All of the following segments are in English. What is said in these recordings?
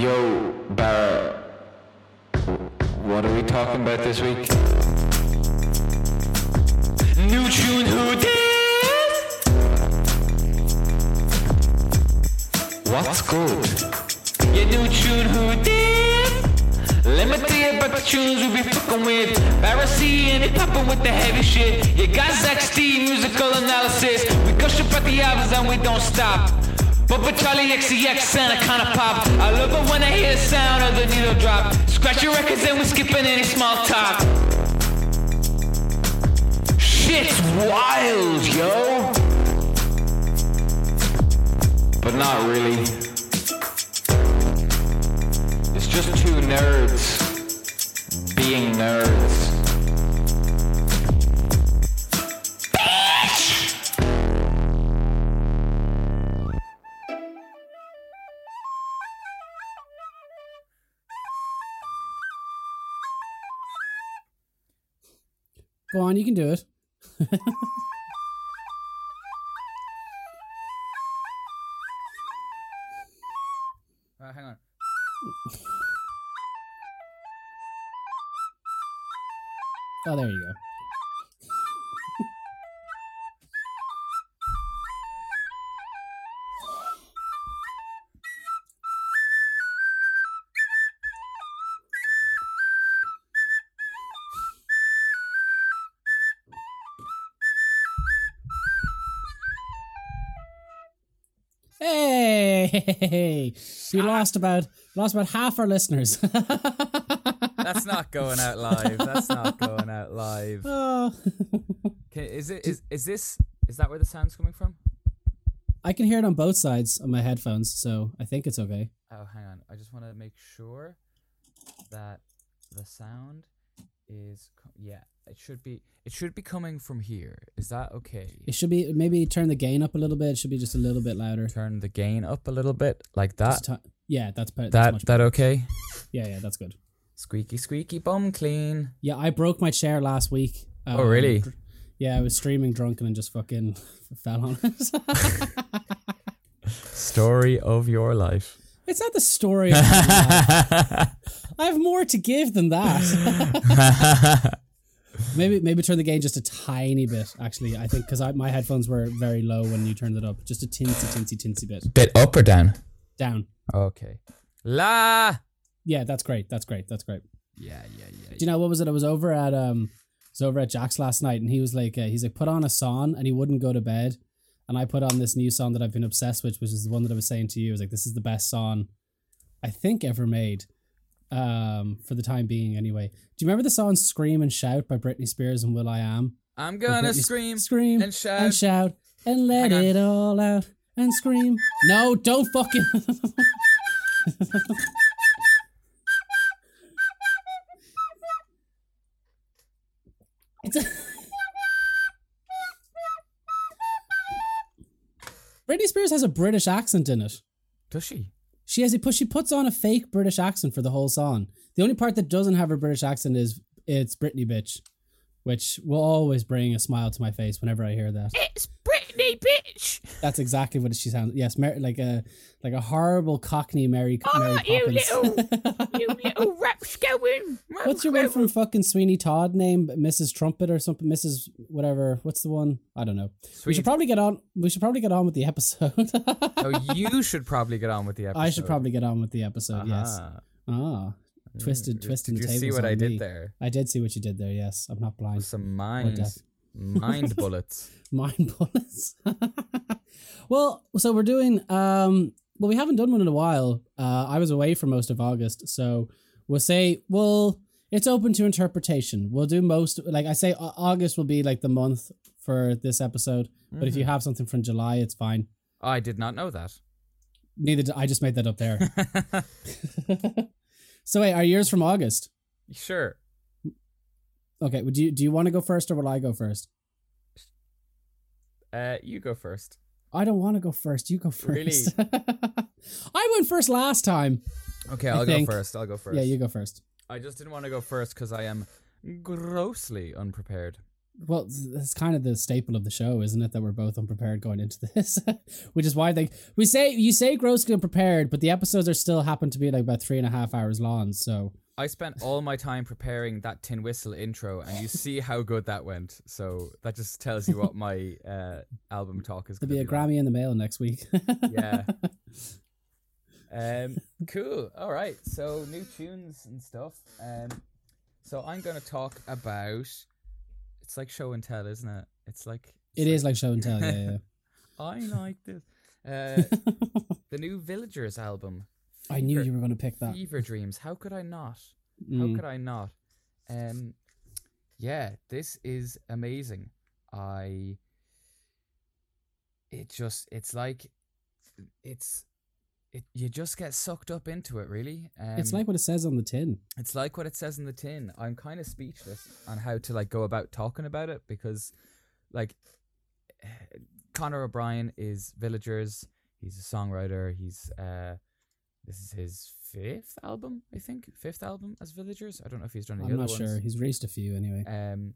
Yo, Barra. What are we talking about this week? New tune, who did? What's good? Your new tune, who did? Let me tell you about the tunes we be fucking with. Barra C and it poppin' with the heavy shit. You got Zach Steve, musical analysis. We gush up at the albums and we don't stop. But Charli XCX and a kinda pop. I love it when I hear the sound of the needle drop. Scratch your records and we're skipping any small talk. Shit's wild, yo. But not really. It's just two nerds being nerds. Go on, you can do it. Uh, hang on. Oh, there you go. Hey, we ah. lost about lost about half our listeners. That's not going out live. That's not going out live. oh. Okay, is it is is this is that where the sound's coming from? I can hear it on both sides on my headphones, so I think it's okay. Oh, hang on. I just want to make sure that the sound is co- yeah, it should be it should be coming from here. Is that okay? It should be maybe turn the gain up a little bit. It should be just a little bit louder. Turn the gain up a little bit like that. Ti- yeah, that's better. That's That much that okay? Yeah, yeah, that's good. Squeaky squeaky bum clean. Yeah, I broke my chair last week. Oh, really? Um, yeah, I was streaming drunk and just fucking fell on it. Story of your life. it's not the story. Of my life. I have more to give than that. Maybe maybe turn the gain just a tiny bit. Actually, I think because my headphones were very low when you turned it up, just a tinsy, tinsy, tinsy bit Bit up or down? down. Okay. La. Yeah, that's great. That's great. That's great. Yeah, yeah, yeah. Do you know what was it? I was over at um, I was over at Jack's last night, and he was like, uh, he's like, put on a song, and he wouldn't go to bed, and I put on this new song that I've been obsessed with, which is the one that I was saying to you. I was like, this is the best song, I think ever made, um, for the time being, anyway. Do you remember the song "Scream and Shout" by Britney Spears and will.i.am? I'm gonna scream, scream, and shout. and shout, and let it all out, and scream. No, don't fucking. It's a Britney Spears has a British accent in it. Does she? She has a put. She puts on a fake British accent for the whole song. The only part that doesn't have a British accent is "It's Britney, bitch," which will always bring a smile to my face whenever I hear that. It's Britney, bitch. That's exactly what she sounds. Yes, Mar- like a like a horrible Cockney Mary, Mary Oh, you little, you little rapscallion. What's your one from fucking Sweeney Todd name? Mrs. Trumpet or something? Mrs. Whatever. What's the one? I don't know. We should probably get on. We should probably get on with the episode. Oh, you should probably get on with the episode. I should probably get on with the episode. Yes. Aha. Ah, twisted, twisting Did you see what on I did there? I did see what you did there. Yes, I'm not blind. Some mind, deaf. Mind bullets. Mind bullets. well, so we're doing. Um, well, we haven't done one in a while. Uh, I was away for most of August, so we'll say, well, it's open to interpretation. We'll do most. Like I say, August will be like the month for this episode. But if you have something from July, it's fine. I did not know that. Neither did, I just made that up there. so wait, are yours from August? sure. Okay. Would you do you want to go first or will I go first? Uh, you go first. I don't want to go first. You go first. Really? I went first last time. Okay, I'll go first. I'll go first. Yeah, you go first. I just didn't want to go first because I am grossly unprepared. Well, that's kind of the staple of the show, isn't it? That we're both unprepared going into this, which is why they we say you say grossly unprepared, but the episodes are still happen to be like about three and a half hours long. So I spent all my time preparing that tin whistle intro, and you see how good that went. So that just tells you what my uh, album talk is. there'll be a be like. Grammy in the mail next week. Yeah. Um, cool. All right. So new tunes and stuff. Um, so I'm gonna talk about. It's like show and tell, isn't it? It's like it is like show and tell. Yeah, yeah. I like this. Uh, the new Villagers album. I knew you were going to pick that. Fever Dreams. How could I not? Mm. How could I not? Um, yeah, this is amazing. I. It just it's like, it's, it you just get sucked up into it really. Um, it's like what it says on the tin. it's like what it says in the tin. I'm kind of speechless on how to like go about talking about it because, like, Conor O'Brien is Villagers. He's a songwriter. He's uh, this is his fifth album, I think, fifth album as Villagers. I don't know if he's done any I'm other not ones. sure. He's released a few anyway. Um,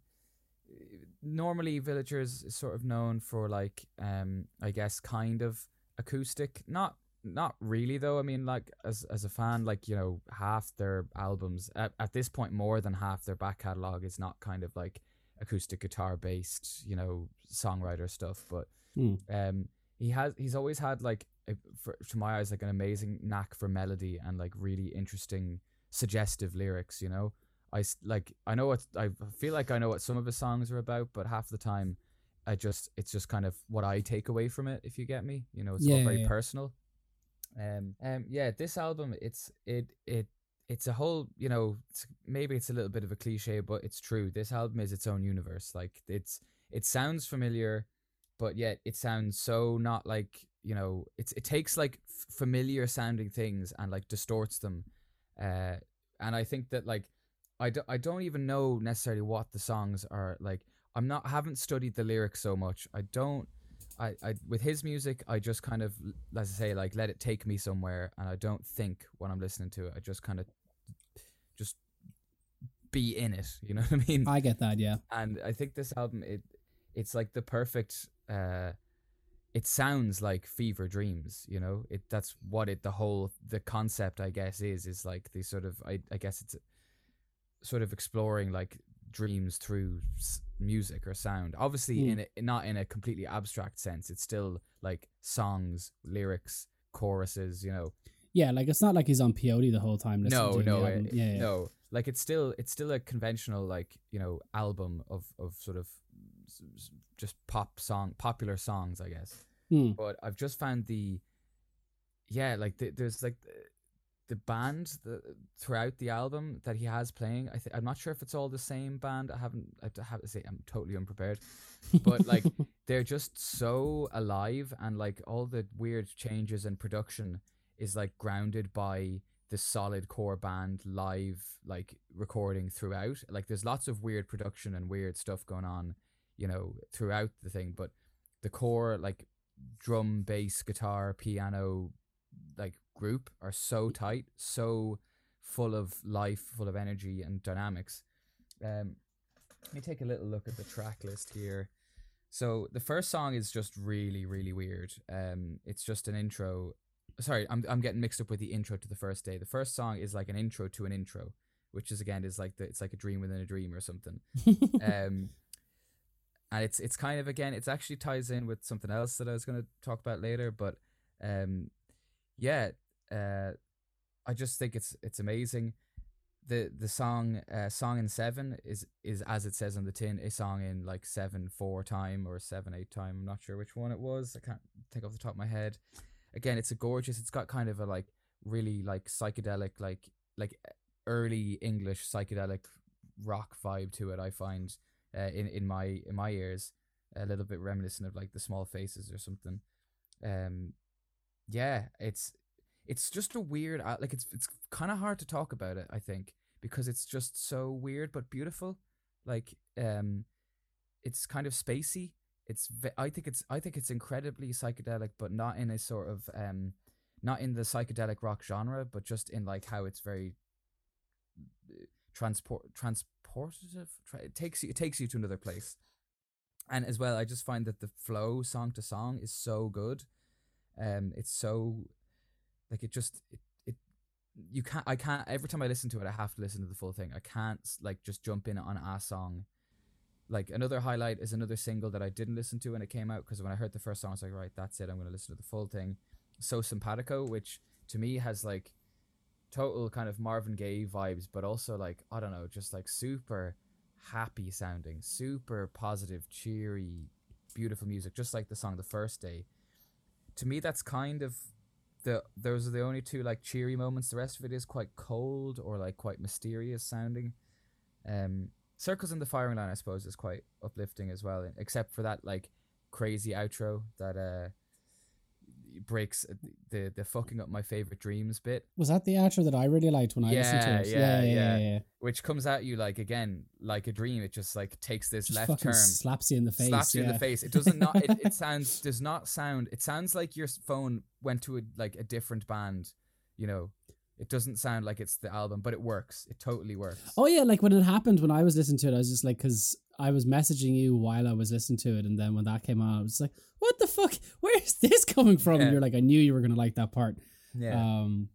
normally Villagers is sort of known for like um, I guess kind of acoustic. Not not really though. I mean, like as as a fan, like you know, half their albums at at this point, more than half their back catalog is not kind of like acoustic guitar based, you know, songwriter stuff. But Hmm. um, he has he's always had like a, for, to my eyes like an amazing knack for melody and like really interesting suggestive lyrics. You know. i like I know what I feel like I know what some of his songs are about, but half the time, I just it's just kind of what I take away from it. If you get me, you know, it's all very yeah. personal. Um, um, yeah, this album, it's it it it's a whole, you know, it's, maybe it's a little bit of a cliche, but it's true. This album is its own universe. Like it's it sounds familiar, but yet it sounds so not like you know. It's it takes like f- familiar sounding things and like distorts them, uh, and I think that like I, do, I don't even know necessarily what the songs are like i'm not haven't studied the lyrics so much i don't I, I with his music i just kind of as i say like let it take me somewhere and i don't think when i'm listening to it i just kind of just be in it you know what i mean I get that. Yeah. and I think this album it it's like the perfect uh it sounds like fever dreams you know it that's what it the whole the concept I guess is is like the sort of I I guess it's sort of exploring like dreams through s- music or sound obviously Mm. in a, not in a completely abstract sense it's still like songs lyrics choruses you know Yeah. Like it's not like he's on peyote the whole time. listening no no it- yeah, yeah. no like it's still it's still a conventional like you know album of of sort of just pop song popular songs i guess. Hmm. but i've just found the yeah like the, there's like the, the band the, throughout the album that he has playing i th- i'm not sure if it's all the same band i haven't i have to say i'm totally unprepared. But like they're just so alive and like all the weird changes in production is like grounded by the solid core band live like recording throughout. Like there's lots of weird production and weird stuff going on you know throughout the thing but the core like drum bass guitar piano like group are so tight so full of life full of energy and dynamics um let me take a little look at the track list here so the first song is just really, really weird. Um, it's just an intro. Sorry, I'm I'm getting mixed up with the intro to the first day. The first song is like an intro to an intro, which is again is like the it's like a dream within a dream or something. um, and it's it's kind of again it's actually ties in with something else that I was going to talk about later. But um, yeah, uh, I just think it's it's amazing. The the song uh, song in seven is is as it says on the tin a song in like seven four time or seven eight time. I'm not sure which one it was. I can't think off the top of my head. Again, it's a gorgeous. It's got kind of a like really like psychedelic like like early English psychedelic rock vibe to it. I find uh, in in my in my ears a little bit reminiscent of like the Small Faces or something. Um, yeah, it's it's just a weird uh, like it's it's kind of hard to talk about it. I think because it's just so weird but beautiful. Like um, it's kind of spacey. It's I think it's I think it's incredibly psychedelic, but not in a sort of um, not in the psychedelic rock genre, but just in like how it's very uh, transport transport transportative. Tra- It takes you. It takes you to another place. And as well, I just find that the flow song to song is so good. Um, it's so like it just it, it you can't I can't every time I listen to it I have to listen to the full thing. I can't like just jump in on a song. Like another highlight is another single that I didn't listen to when it came out because when I heard the first song I was like right that's it I'm going to listen to the full thing. So simpatico which to me has like total kind of Marvin Gaye vibes but also like I don't know just like super happy sounding, super positive, cheery, beautiful music just like the song the first day. To me that's kind of the those are the only two like cheery moments. The rest of it is quite cold or like quite mysterious sounding. Um, Circles in the Firing Line, I suppose, is quite uplifting as well, except for that like crazy outro that uh breaks uh, the the fucking up my favorite dreams bit, Was that the outro that I really liked when I listened to it? yeah, yeah, yeah. yeah. which comes at you like again like a dream. It just like takes this Just left turn. slaps you in the face. slaps you in the face. It doesn't not. It, it sounds does not sound. It sounds like your phone went to a like a different band. You know, it doesn't sound like it's the album, but it works. It totally works. Oh yeah, like when it happened when I was listening to it, I was just like, because I was messaging you while I was listening to it, and then when that came on, I was like, what the fuck? Where is this coming from? Yeah. And you're like, I knew you were gonna like that part. yeah, Um,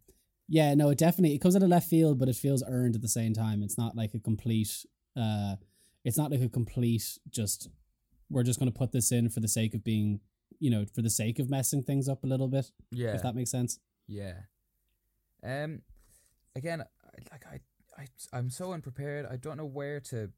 yeah, no, it definitely it comes out of left field, but it feels earned at the same time. It's not like a complete. Uh, it's not like a complete just. We're just gonna put this in for the sake of being, you know, for the sake of messing things up a little bit. yeah, If that makes sense. yeah. Um, again, like I, I, I'm so unprepared. I don't know where to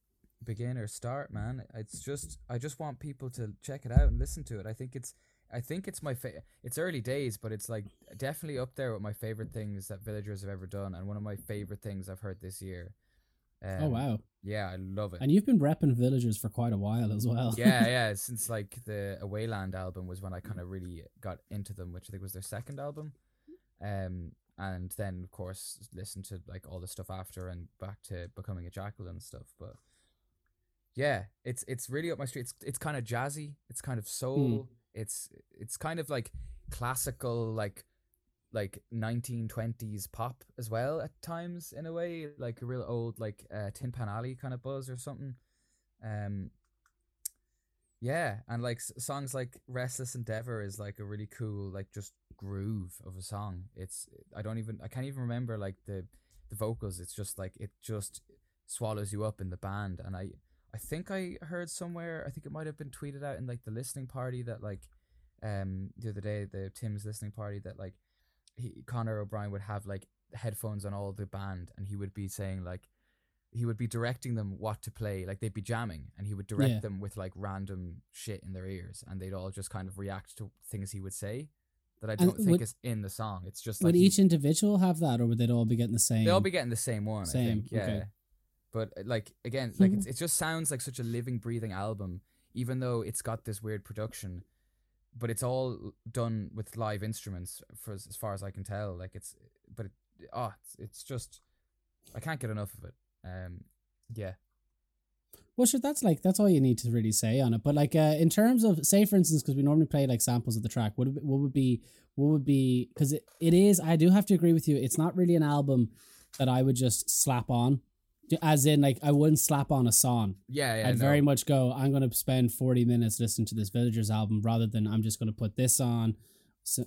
begin or start, man. It's just I just want people to check it out and listen to it. I think it's. I think it's my fa- it's early days, but it's like definitely up there with my favorite things that villagers have ever done, and one of my favorite things I've heard this year. Um, oh wow! Yeah, I love it. And you've been repping villagers for quite a while as well. yeah, yeah. Since like the Awayland album was when I kind of really got into them, which I think was their second album. Um, and then of course listened to like all the stuff after and back to becoming a jackal and stuff. But yeah, it's it's really up my street. It's it's kind of jazzy. It's kind of soul. It's it's kind of like classical, like like 1920s pop as well at times in a way, like a real old like uh, Tin Pan Alley kind of buzz or something. Um, yeah, and like s- songs like Restless Endeavor is like a really cool like just groove of a song. It's I don't even I can't even remember like the the vocals. It's just like it just swallows you up in the band and I I think I heard somewhere I think it might have been tweeted out in like the listening party that like um the other day the Tim's listening party that like he Conor O'Brien would have like headphones on all the band and he would be saying like he would be directing them what to play like they'd be jamming and he would direct Yeah. them with like random shit in their ears and they'd all just kind of react to things he would say that I don't think would- is in the song it's just Would like he- each individual have that, or would they all be getting the same? they all be getting the same one I Same, think yeah okay. But uh, like again like it's, it just sounds like such a living breathing album even though it's got this weird production but it's all done with live instruments for as, as far as I can tell like it's but it, oh it's, it's just I can't get enough of it um yeah Well, sure. That's like that's all you need to really say on it. But like uh, in terms of, say, for instance, because we normally play like samples of the track. What would what would be what would be because it, it is. I do have to agree with you. It's not really an album that I would just slap on, as in like I wouldn't slap on a song. yeah yeah I'd no. very much go. I'm going to spend forty minutes listening to this Villagers album rather than I'm just going to put this on,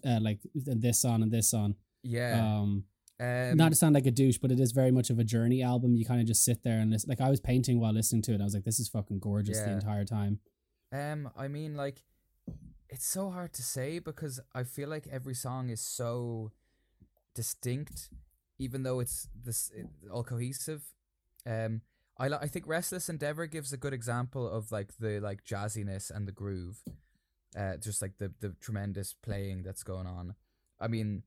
uh, like this on and this on. yeah Um, um, not to sound like a douche, but it is very much of a journey album. You kind of just sit there and listen. Like I was painting while listening to it. I was like, this is fucking gorgeous the entire time. Um, I mean, like, it's so hard to say because I feel like every song is so distinct, even though it's this all cohesive. Um, I I think Restless Endeavor gives a good example of like the like jazziness and the groove, uh, just like the the tremendous playing that's going on. I mean,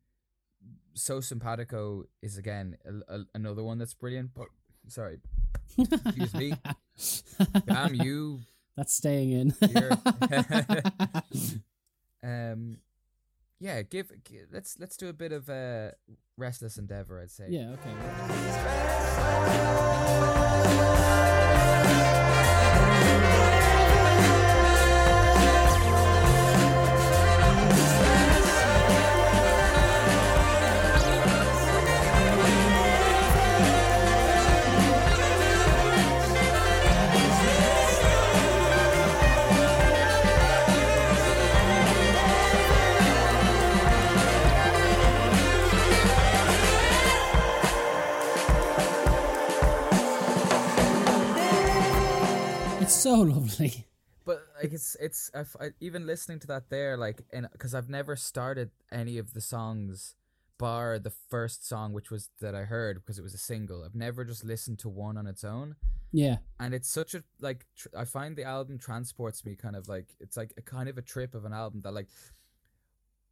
So Simpatico is again a, a, another one that's brilliant. But sorry, Excuse me. damn you That's staying in. Um, yeah, give, gi- let's let's do a bit of uh, restless endeavor. I'd say. yeah, okay. So lovely. But like it's it's I I even listening to that there like and because I've never started any of the songs bar the first song which was that I heard because it was a single. I've never just listened to one on its own. Yeah, and it's such a like tr- I find the album transports me kind of like it's like a kind of a trip of an album that like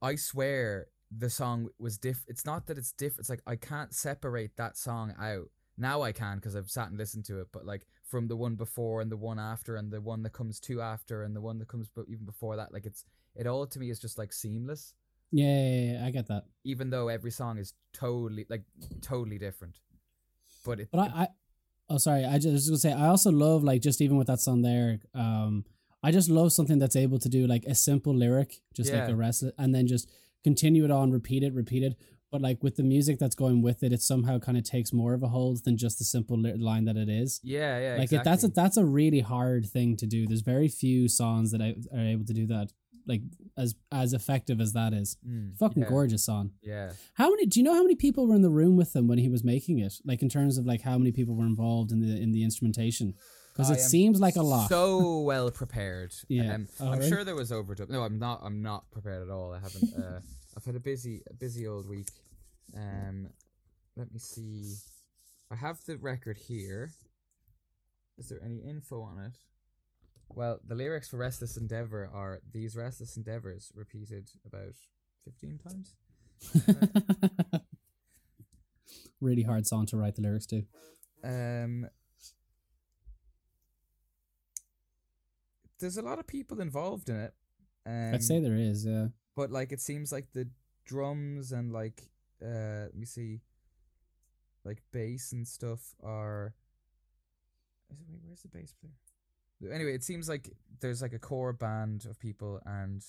I swear the song was diff it's not that it's different it's like I can't separate that song out now I can because I've sat and listened to it but like from the one before and the one after and the one that comes two after and the one that comes b- even before that like it's it all to me is just like seamless yeah, yeah, yeah, I get that. even though every song is totally like totally different but it But I, I oh sorry, I just was gonna say I also love like just even with that song there, um, I just love something that's able to do like a simple lyric, just like a rest, and then just continue it on, repeat it, repeat it. But like with the music that's going with it, it somehow kind of takes more of a hold than just the simple line that it is. yeah yeah like it, that's a that's a really hard thing to do. There's very few songs that I, are able to do that, like as as effective as that is. Mm, Fucking yeah, gorgeous song. yeah How many? Do you know how many people were in the room with him when he was making it? Like in terms of like how many people were involved in the in the instrumentation? Because it seems like a lot. So well prepared. Yeah. Um, Oh, I'm really? sure there was overdub. No, I'm not. I'm not prepared at all. I haven't. Uh, I've had a busy, a busy old week. Um, let me see. I have the record here. Is there any info on it? Well, the lyrics for Restless Endeavor are these restless endeavors repeated about fifteen times. really hard song to write the lyrics to. Um, there's a lot of people involved in it. Um, I'd say there is. Yeah. But like it seems like the drums and like uh let me see like bass and stuff are is it, wait, where's the bass player anyway it seems like there's like a core band of people and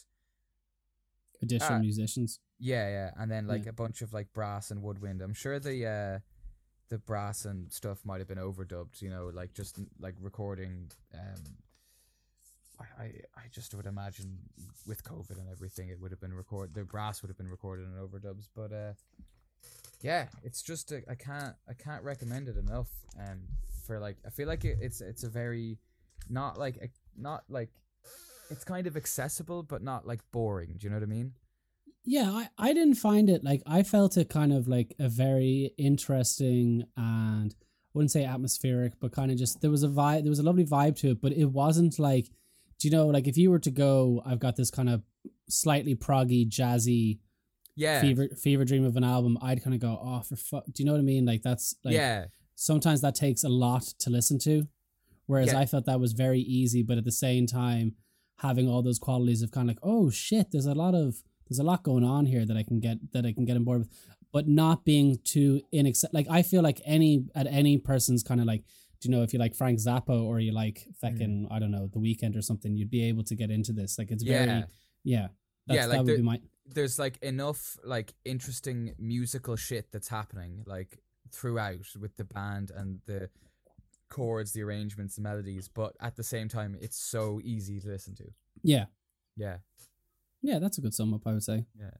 Additional Ah. musicians. yeah yeah and then like Yeah. a bunch of like brass and woodwind i'm sure the uh the brass and stuff might have been overdubbed you know like just like recording um I, I just would imagine with COVID and everything, it would have been record. The brass would have been recorded in overdubs, but uh, yeah, it's just a, I can't I can't recommend it enough. Um, for like I feel like it, it's it's a very not like a, not like it's kind of accessible, but not like boring. Do you know what I mean? Yeah, I, I didn't find it like I felt it kind of like a very interesting and I wouldn't say atmospheric, but kind of just there was a vibe there was a lovely vibe to it, but it wasn't like do you know like if you were to go I've got this kind of slightly proggy, jazzy Yeah, fever fever dream of an album, I'd kind of go, Oh for fuck do you know what I mean? Like that's like yeah, sometimes that takes a lot to listen to. Whereas Yeah. I felt that was very easy, but at the same time, having all those qualities of kind of like, oh shit, there's a lot of there's a lot going on here that I can get that I can get on board with, but not being too inaccessible. Like I feel like any at any person's kind of like, do you know if you like Frank Zappa or you like fucking I don't know the Weeknd or something, you'd be able to get into this. Like it's yeah. very yeah. That's, Yeah, like that would the- be my There's like enough like interesting musical shit that's happening like throughout with the band and the chords, the arrangements, the melodies, but at the same time, it's so easy to listen to. yeah Yeah. yeah. That's a good sum up, I would say. Yeah.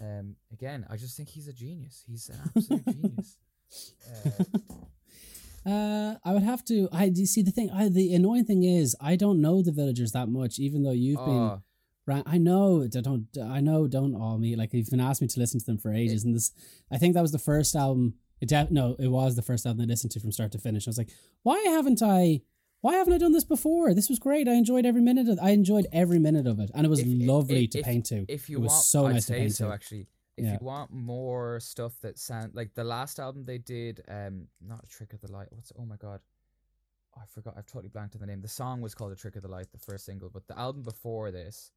Um. Again, I just think he's a genius. He's an absolute genius. Uh, Uh, I would have to. I you see the thing. I the annoying thing is I don't know the villagers that much, even though you've been. oh, Right, I know. I don't. I know. Don't all me. Like you've been asking me to listen to them for ages, and this. I think that was the first album. It def- no, it was the first album I listened to from start to finish. I was like, why haven't I? Why haven't I done this before? This was great. I enjoyed every minute of. I enjoyed every minute of it, and it was If- lovely if- to if- paint to. if you it was want, so I'd nice to paint so. to. Actually, if Yeah. you want more stuff that sound like the last album they did, um, not a trick of the light. What's oh my god, oh, I forgot. I've totally blanked on the name. The song was called "A Trick of the Light," the first single, but the album before this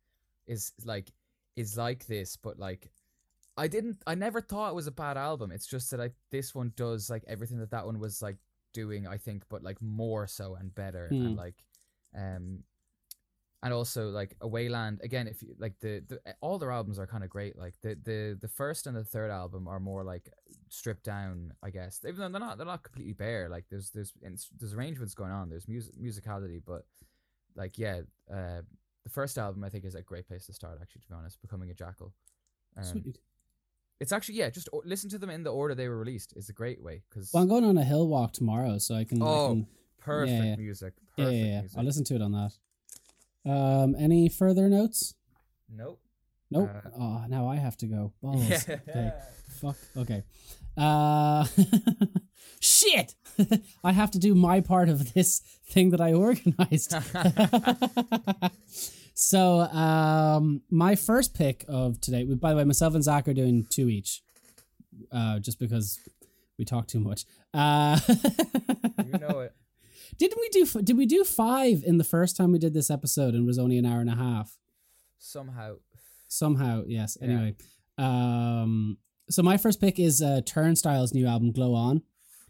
is like is like this, but like. I didn't. I never thought it was a bad album. It's just that I this one does like everything that that one was like doing. I think, but like more so and better Hmm. and like, um, and also like Awayland again. If you like the, the all their albums are kind of great. Like the the the first and the third album are more like stripped down. I guess even though they're not they're not completely bare. Like there's there's there's arrangements going on. There's music musicality, but like yeah, uh, the first album I think is a great place to start. Actually, to be honest, becoming a jackal. Um, Sweet. it's actually yeah, just listen to them in the order they were released is a great way because Well, I'm going on a hill walk tomorrow, so I can. I Oh, can Perfect yeah. music. Yeah, yeah, yeah. music. I'll listen to it on that. Um, any further notes? Nope. Nope. Uh, oh, now I have to go. Balls. Yeah. Okay. Fuck. Okay. Uh, shit. I have to do my part of this thing that I organized. so, um, my first pick of today. By the way, myself and Zach are doing two each, uh, just because we talk too much. Uh, You know it. Didn't we do? Did we do five in the first time we did this episode and it was only an hour and a half? Somehow. Somehow, yes. Yeah. Anyway, um, so my first pick is uh, Turnstile's new album, Glow On.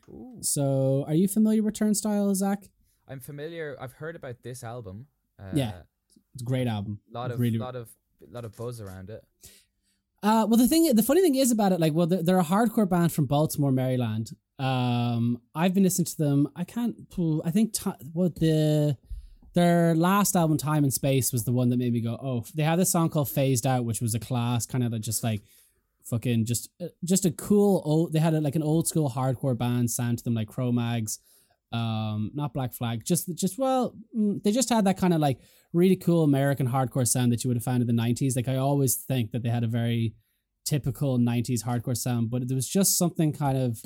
Ooh. So, are you familiar with Turnstile, Zach? I'm familiar. I've heard about this album. Uh, Yeah. It's a great album. lot of really. lot of a lot of buzz around it. Uh, well, the thing, the funny thing is about it, like, well, they're, a hardcore band from Baltimore, Maryland. Um, I've been listening to them. I can't. I think ti what the their last album, Time and Space, was the one that made me go, oh. They had this song called Phased Out, which was a class kind of just like fucking just uh, just a cool old. They had a, like an old school hardcore band sound to them, like Cro-Mags, um, not Black Flag. Just just well, mm, they just had that kind of like really cool American hardcore sound that you would have found in the '90s. Like I always think that they had a very typical '90s hardcore sound, but there was just something kind of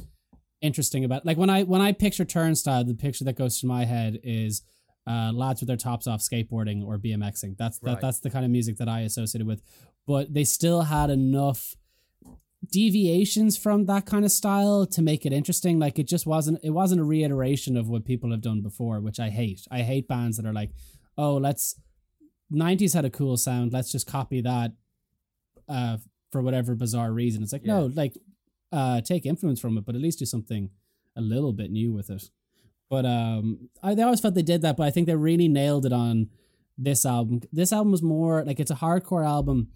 interesting about like when I when I picture Turnstile, the picture that goes to my head is uh, lads with their tops off skateboarding or BMXing. That's that Right. that's the kind of music that I associated with. But they still had enough deviations from that kind of style to make it interesting. Like it just wasn't it wasn't a reiteration of what people have done before, which I hate. I hate bands that are like, oh, let's 90s had a cool sound, let's just copy that uh for whatever bizarre reason. It's like, no, like uh take influence from it, but at least do something a little bit new with it. But um I they always felt they did that, but I think they really nailed it on this album. This album was more like it's a hardcore album,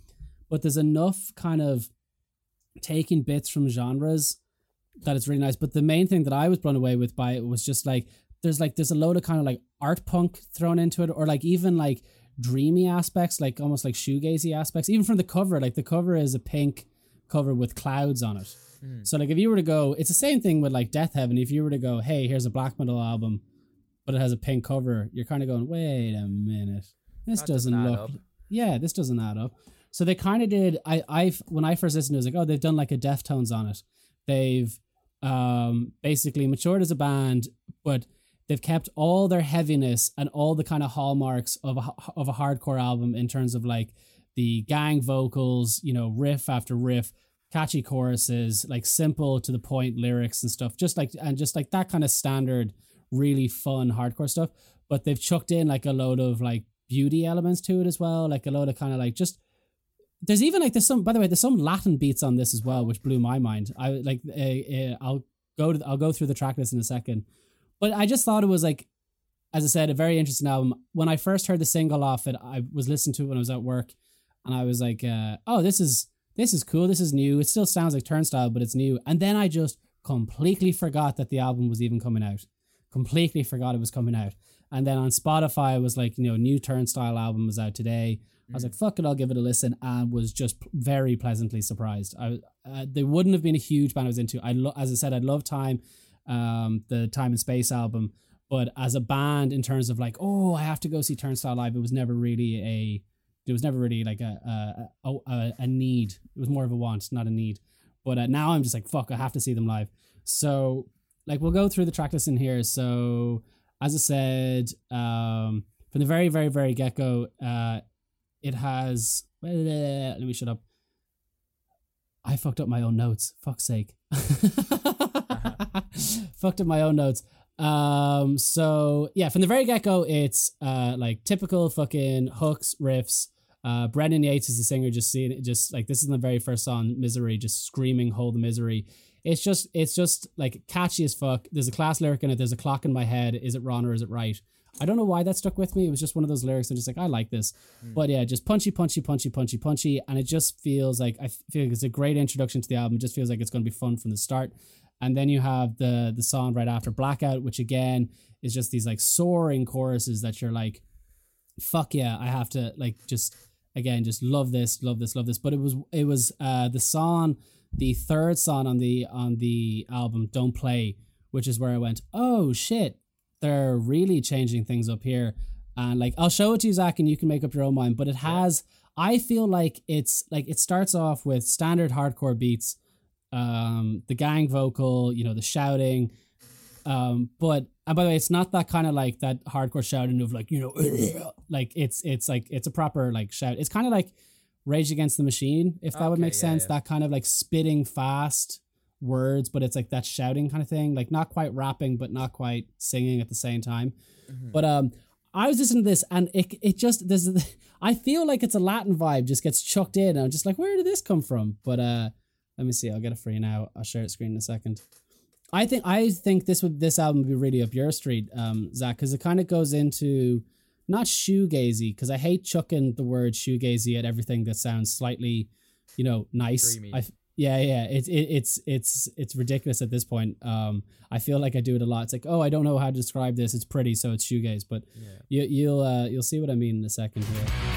but there's enough kind of taking bits from genres that it's really nice. But the main thing that I was blown away with by it was just like there's like there's a load of kind of like art punk thrown into it, or like even like dreamy aspects, like almost like shoegazy aspects. Even from the cover, like the cover is a pink cover with clouds on it. Mm. So like if you were to go, it's the same thing with like Deafheaven. If you were to go, hey, here's a black metal album, but it has a pink cover, you're kind of going, wait a minute, this That doesn't, doesn't look. up. Yeah, this doesn't add up. So they kind of did. I I when I first listened, it was like, oh, they've done like a Deftones on it. They've um basically matured as a band, but they've kept all their heaviness and all the kind of hallmarks of a of a hardcore album in terms of like the gang vocals, you know, riff after riff, catchy choruses, like simple to the point lyrics and stuff, just like and just like that kind of standard, really fun hardcore stuff. But they've chucked in like a load of like beauty elements to it as well, like a load of kind of like just. There's even like there's some by the way there's some Latin beats on this as well, which blew my mind. I like uh, uh, I'll go to I'll go through the track list in a second, but I just thought it was like, as I said, a very interesting album. When I first heard the single off it, I was listening to it when I was at work, and I was like, uh, "Oh, this is this is cool. This is new. It still sounds like Turnstile, but it's new." And then I just completely forgot that the album was even coming out. Completely forgot it was coming out. And then on Spotify, it was like, you know, new Turnstile album is out today. I was like, fuck it, I'll give it a listen, and was just very pleasantly surprised. I uh, they wouldn't have been a huge band I was into. I lo- as I said, I love Time, um, the Time and Space album, but as a band, in terms of like, oh, I have to go see Turnstile live, it was never really a, it was never really like a a, a, a, a need. It was more of a want, not a need. But uh, now I'm just like, fuck, I have to see them live. So like, we'll go through the track list in here. So as I said, um, from the very, very, very get go, uh, it has. Let me shut up. I fucked up my own notes. Fuck's sake. fucked up my own notes. Um. So yeah, from the very get go, it's uh like typical fucking hooks, riffs. Uh, Brendan Yates is the singer. Just seeing it, just like this is the very first song, "Misery," just screaming, "Hold the misery." It's just, it's just like catchy as fuck. There's a class lyric in it. There's a clock in my head. Is it wrong or is it right? I don't know why that stuck with me. It was just one of those lyrics. I'm just like, I like this. But yeah, just punchy, punchy, punchy, punchy, punchy. And it just feels like, I feel like it's a great introduction to the album. It just feels like it's going to be fun from the start. And then you have the the song right after Blackout, which again is just these like soaring choruses that you're like, fuck yeah, I have to like just again just love this, love this, love this. But it was it was uh the song, the third song on the on the album, Don't Play, which is where I went, oh shit, they're really changing things up here. And like I'll show it to you, Zach, and you can make up your own mind. But it has I feel like it's like it starts off with standard hardcore beats, um, the gang vocal, you know, the shouting. Um, but and by the way, it's not that kind of like that hardcore shouting of like, you know, like it's it's like it's a proper like shout. It's kind of like Rage Against the Machine, if that would make yeah, sense. yeah. That kind of like spitting fast words, but it's like that shouting kind of thing. Like not quite rapping, but not quite singing at the same time. Mm-hmm. But um I was listening to this and it it just there's I feel like it's a Latin vibe just gets chucked in. And I'm just like, where did this come from? But uh let me see, I'll get it for you now. I'll share it screen in a second. I think I think this would this album would be really up your street, um, Zach, because it kind of goes into not shoegazy, because I hate chucking the word shoegazy at everything that sounds slightly, you know, nice. Dreamy. I yeah, yeah, it's it, it's it's it's ridiculous at this point. Um, I feel like I do it a lot. It's like, oh, I don't know how to describe this. It's pretty, so it's shoegaze. But Yeah. you, you'll uh, you'll see what I mean in a second here.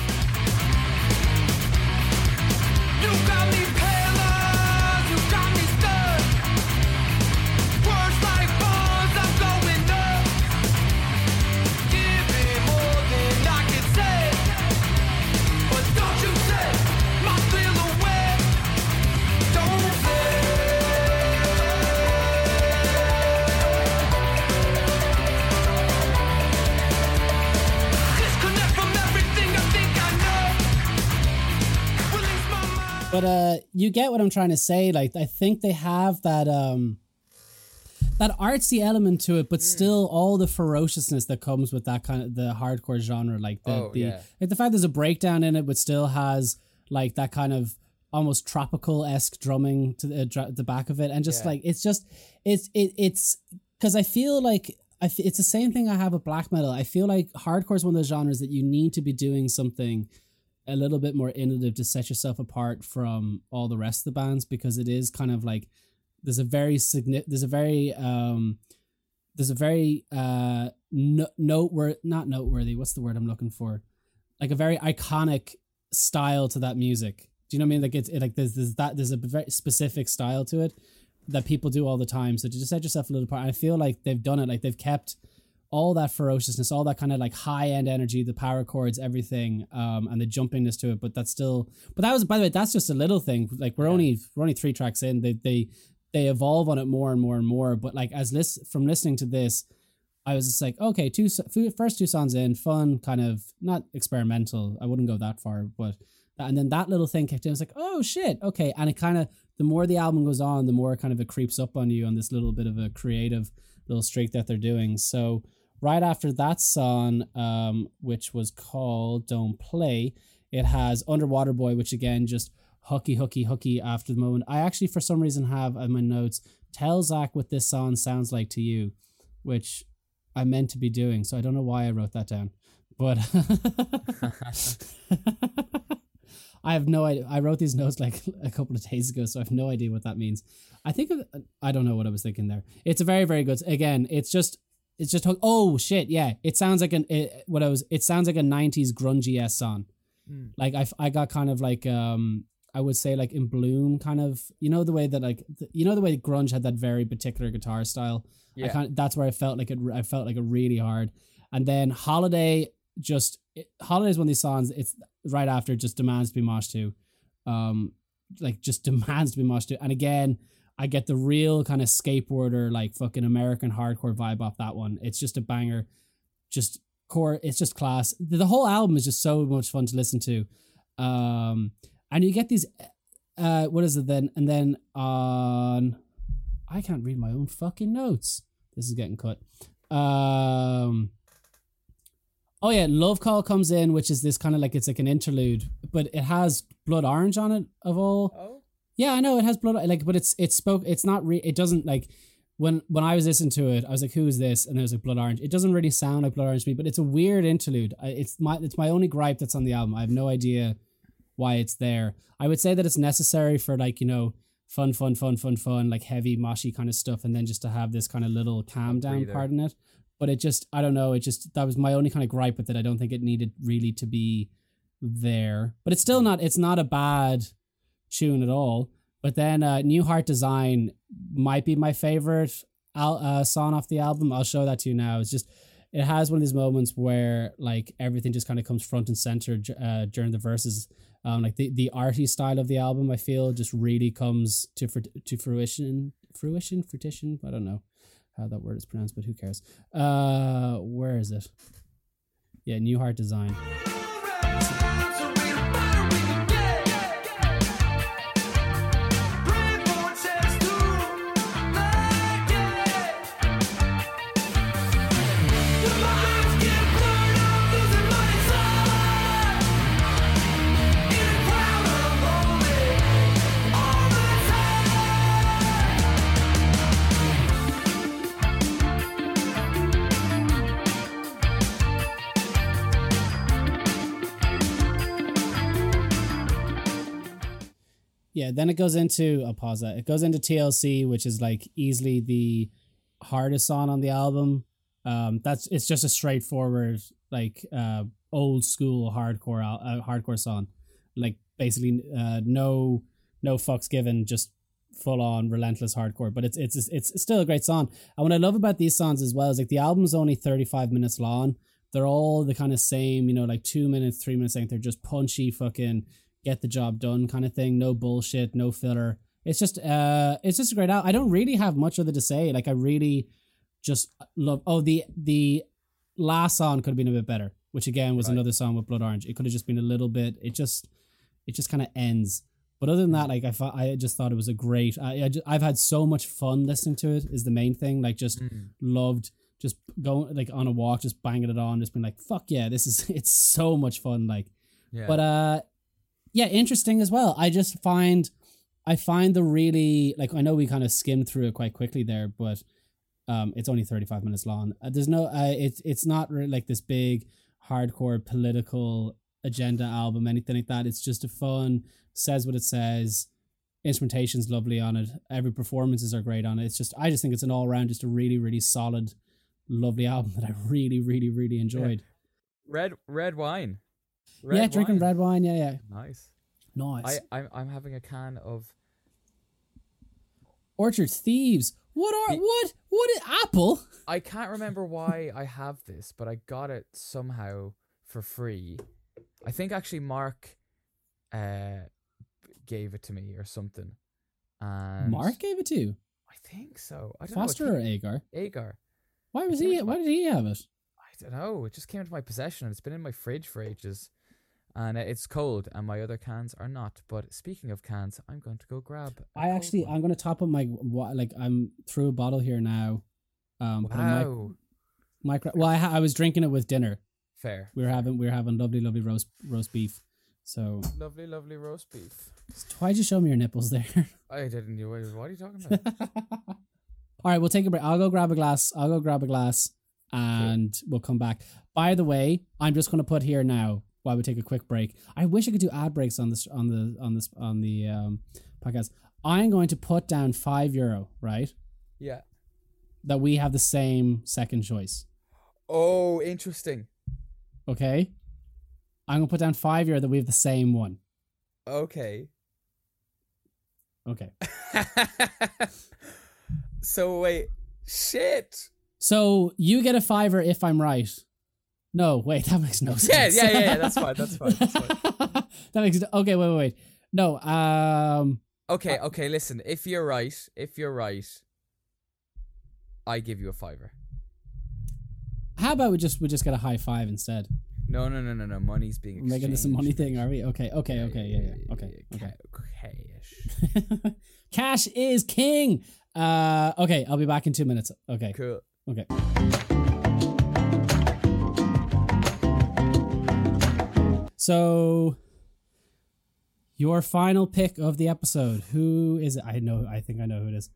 But uh you get what I'm trying to say. Like I think they have that um that artsy element to it, but still all the ferociousness that comes with that kind of the hardcore genre. Like the, Oh, the yeah. like the fact there's a breakdown in it, but still has like that kind of almost tropical esque drumming to the, dr- the back of it, and just Yeah. like it's just it's it it's because I feel like I f- it's the same thing I have with black metal. I feel like hardcore is one of those genres that you need to be doing something a little bit more innovative to set yourself apart from all the rest of the bands because it is kind of like there's a very significant there's a very um there's a very uh no- noteworthy not noteworthy what's the word i'm looking for? Like a very iconic style to that music. Do you know what i mean? Like it's it, like there's, there's that there's a very specific style to it that people do all the time. So to just set yourself a little apart i feel like they've done it like they've kept all that ferociousness, all that kind of like high end energy, the power chords, everything, um, and the jumpiness to it. But that's still, but that was, by the way, that's just a little thing. Like we're only we're only three tracks in. They they they evolve on it more and more and more. But like as list from listening to this, I was just like, okay, two first two songs in, fun, kind of not experimental. I wouldn't go that far, but and then that little thing kicked in. I was like, oh shit, okay. And it kind of the more the album goes on, the more kind of it creeps up on you on this little bit of a creative little streak that they're doing. So right after that song, um, which was called "Don't Play," it has "Underwater Boi," which again just hooky, hooky, hooky after the moment. I actually, for some reason, have in my notes tell Zach what this song sounds like to you, which I meant to be doing. So I don't know why I wrote that down, but I have no idea. I wrote these notes like a couple of days ago, so I have no idea what that means. I think I don't know what I was thinking there. It's a very, very good. Again, it's just it's just oh shit yeah. It sounds like an it, what I was. It sounds like a '90s grungy s song. Mm. Like I I got kind of like um I would say like in Bloom kind of you know the way that like you know the way grunge had that very particular guitar style. yeah. I kind that's where I felt like it. I felt like it really hard. And then Holiday just it, Holiday is one of these songs. It's right after just demands to be moshed to, um, like just demands to be moshed to. And again, I get the real kind of skateboarder like fucking American hardcore vibe off that one. It's just a banger, just core. It's just class. The, whole album is just so much fun to listen to, um, and you get these. Uh, what is it then? And then on, I can't read my own fucking notes. This is getting cut. Um. Oh yeah, Love Call comes in, which is this kind of like it's like an interlude, but it has Blood Orange on it of all. Oh. Yeah, I know it has blood like, but it's it's spoke. It's not re. It doesn't like when when I was listening to it, I was like, "Who is this?" And was like Blood Orange. It doesn't really sound like Blood Orange to me, but it's a weird interlude. It's my it's my only gripe that's on the album. I have no idea why it's there. I would say that it's necessary for like you know fun, fun, fun, fun, fun, like heavy moshy kind of stuff, and then just to have this kind of little calm down part in it. But it just I don't know. It just that was my only kind of gripe with it. I don't think it needed really to be there, but it's still not. It's not a bad tune at all. But then uh, New Heart Design might be my favorite al- uh, song off the album. I'll show that to you now. It's just it has one of these moments where like everything just kind of comes front and center uh, during the verses. Um, like the the arty style of the album, I feel just really comes to fr- to fruition, fruition, fruition. I don't know how that word is pronounced, but who cares? Uh, where is it? Yeah, New Heart Design. Yeah, then it goes into I'll pause that. It goes into TLC, which is like easily the hardest song on the album. Um, that's it's just a straightforward like uh old school hardcore uh, hardcore song, like basically uh no no fucks given, just full on relentless hardcore. But it's it's it's still a great song. And what I love about these songs as well is like the album's only thirty five minutes long. They're all the kind of same, you know, like two minutes, three minutes length. They're just punchy, fucking get the job done kind of thing. No bullshit, no filler. It's just uh it's just a great. I don't really have much other to say. Like I really just love oh the the last song could have been a bit better, which again was Right. another song with Blood Orange. It could have just been a little bit it just it just kind of ends. But other than that, like I thought, I just thought it was a great. I, I just, I've had so much fun listening to it. Is the main thing. Like just Mm. loved just going like on a walk, just banging it on, just being like, fuck yeah, this is it's so much fun. Like Yeah. but uh yeah interesting as well. I just find i find the really like i know we kind of skimmed through it quite quickly there but um it's only 35 minutes long. Uh, there's no uh it's it's not really like this big hardcore political agenda album anything like that. It's just a fun says what it says instrumentation's lovely on it every performances are great on it. It's just i just think it's an all-around just a really really solid lovely album that i really really really enjoyed. Red red wine. Yeah drinking wine. red wine yeah yeah Nice. nice I I'm I'm having a can of Orchard Thieves. What are what what apple? I can't remember why I have this, but I got it somehow for free. I think actually Mark uh gave it to me or something. And Mark gave it to you. I think so. I don't know. Foster or Agar? Agar. Why was he? it's Why did he have it? I don't know. It just came into my possession and it's been in my fridge for ages. And it's cold and my other cans are not. But speaking of cans, I'm going to go grab. i actually one. I'm gonna top up my like I'm through a bottle here now. Um, put a mic- Wow. micro. Well, I, ha- I was drinking it with dinner. Fair. We were having we were having lovely lovely roast roast beef. So Lovely, lovely roast beef. why'd you show me your nipples there? I didn't know. What are you talking about? All right, we'll take a break. I'll go grab a glass. I'll go grab a glass, and we'll come back. By the way, I'm just going to put here now while we take a quick break. I wish I could do ad breaks on this on the on this on the um, podcast. I'm going to put down five euro, right? yeah. That we have the same second choice. Oh, interesting. Okay. I'm gonna put down five euro that we have the same one. Okay. Okay. so wait, shit. So you get a fiver if I'm right. No, wait, that makes no sense. yeah, yeah, yeah, that's fine, that's fine, that's fine. that makes okay. Wait, wait, wait. No, um, Okay, okay. Listen, if you're right, if you're right, I give you a fiver. how about we just we just get a high five instead? No, no, no, no, no. Money's being We're making this a money thing, are we? Okay, okay, okay, yeah, yeah, okay, okay. Cash. Cash is king. Uh, okay, I'll be back in two minutes. Okay, Cool. okay. So, your final pick of the episode. Who is it? I know. I think I know who it is.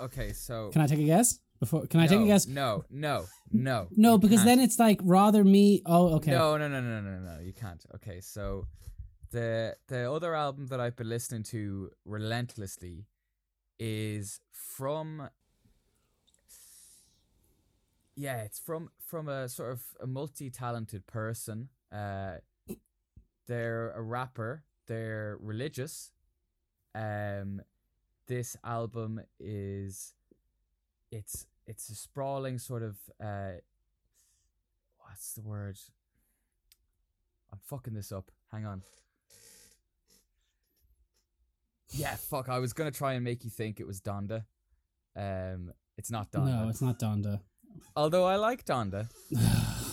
Okay, so Can I take a guess? Before, can I take a guess? No, no, no. No, because can't. then it's like rather me. Oh, okay. No, no, no, no, no, no, no. You can't. Okay, so the the other album that I've been listening to relentlessly is from yeah, it's from from a sort of a multi-talented person. Uh, they're a rapper. They're religious. Um, this album is it's it's a sprawling sort of uh what's the word? I'm fucking this up. Hang on. Yeah, fuck. I was gonna try and make you think it was Donda. Um, it's not Donda. No, it's not Donda. Although I like Donda.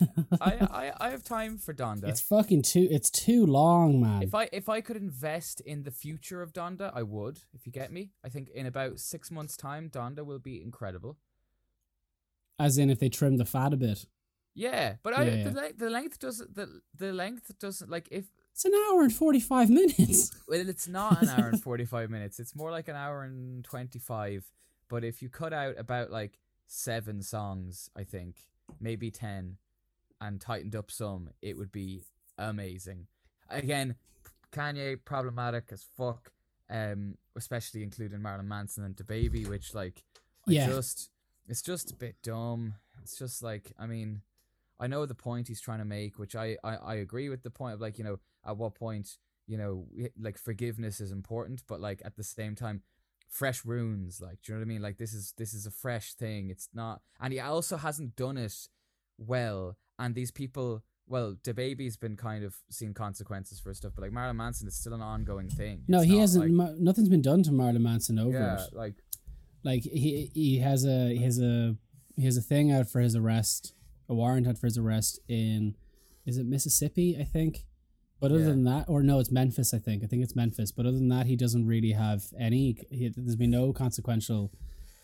I, I I have time for Donda. It's fucking too. It's too long, man. if I if I could invest in the future of Donda, I would. If you get me, I think in about six months' time, Donda will be incredible. As in, if they trim the fat a bit, Yeah, but I, Yeah, the, yeah. the length doesn't the the length doesn't like if it's an hour and forty-five minutes. well it's not an hour and forty five minutes. It's more like an hour and twenty five. But if you cut out about like seven songs, I think maybe ten, and tightened up some, it would be amazing. Again, Kanye problematic as fuck. Um, especially including Marilyn Manson and DaBaby, which like I Yeah. just it's just a bit dumb. It's just like I mean, I know the point he's trying to make, which I, I, I agree with the point of like, you know, at what point, you know, like forgiveness is important, but like at the same time, fresh runes, like, do you know what I mean? Like this is this is a fresh thing. It's not and he also hasn't done it well. And these people well, DaBaby's been kind of seen consequences for stuff, but like Marilyn Manson is still an ongoing thing. No, It's he hasn't. like- nothing's been done to Marilyn Manson over yeah, it. like Like he he has a he has a he has a thing out for his arrest, a warrant out for his arrest in, is it Mississippi? I think. But other Yeah. than that, or no, it's Memphis. I think. I think it's Memphis. But other than that, he doesn't really have any. He, there's been no consequential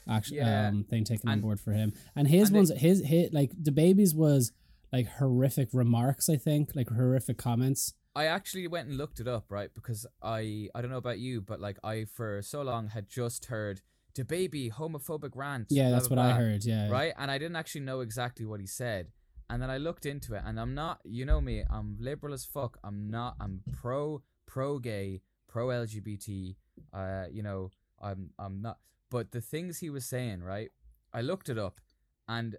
action Yeah. um, thing taken on board for him. And his and it- ones, his hit like DaBaby's was like horrific remarks. I think like horrific comments. I actually went and looked it up, right? Because I I don't know about you, but like I for so long had just heard DaBaby homophobic rant. Yeah, blah, that's blah, what I heard. Yeah, Right, and I didn't actually know exactly what he said, and then I looked into it, and I'm not, you know me, I'm liberal as fuck. I'm not. I'm pro pro gay, pro LGBT. Uh, you know, I'm I'm not. But the things he was saying, right? I looked it up, and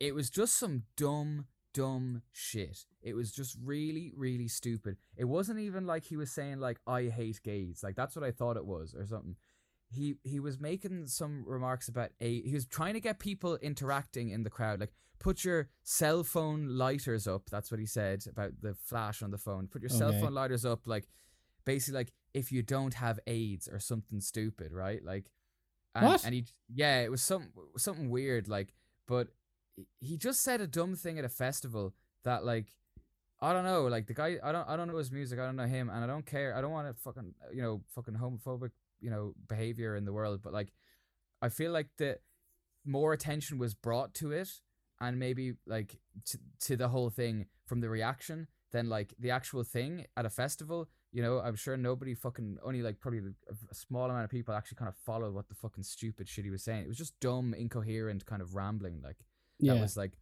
it was just some dumb dumb shit. It was just really, really stupid. It wasn't even like he was saying like I hate gays. Like that's what I thought it was or something. He he was making some remarks about a he was trying to get people interacting in the crowd. Like put your cell phone lighters up. That's what he said about the flash on the phone. Put your cell phone lighters up like basically like if you don't have AIDS or something stupid, right? Like and, What? and he yeah, it was some something weird like but he just said a dumb thing at a festival that like I don't know, like the guy I don't I don't know his music, I don't know him, and I don't care. I don't want to fucking you know fucking homophobic you know behavior in the world, but like I feel like the more attention was brought to it, and maybe like to, to the whole thing from the reaction than like the actual thing at a festival. You know, I'm sure nobody fucking only like probably a, small amount of people actually kind of followed what the fucking stupid shit he was saying. It was just dumb, incoherent, kind of rambling. Like yeah. that was like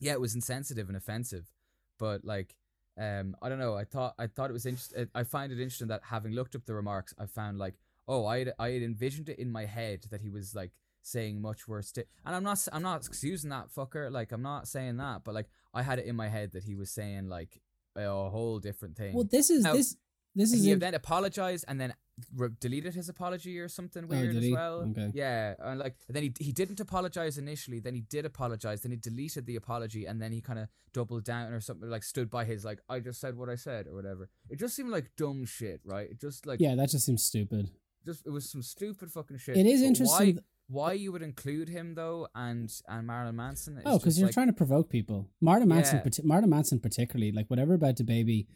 yeah it was insensitive and offensive but like um i don't know i thought i thought it was interesting i find it interesting that having looked up the remarks i found like oh i had, i had envisioned it in my head that he was like saying much worse sti- and i'm not i'm not excusing that fucker like i'm not saying that but like i had it in my head that he was saying like a whole different thing well, this is Now, this this is he in- then apologized and then re- deleted his apology or something oh, weird Oh, as well. Okay. Yeah, and like then he he didn't apologize initially. Then he did apologize. Then he deleted the apology, and then he kind of doubled down or something. Like stood by his like I just said what I said or whatever. It just seemed like dumb shit, right? It just like yeah, that just seems stupid. just it was some stupid fucking shit. It is But interesting. Why, why you would include him though, and and Marilyn Manson? Oh, because you're like, trying to provoke people. Marta Manson, Yeah. Manson particularly, like whatever about DaBaby,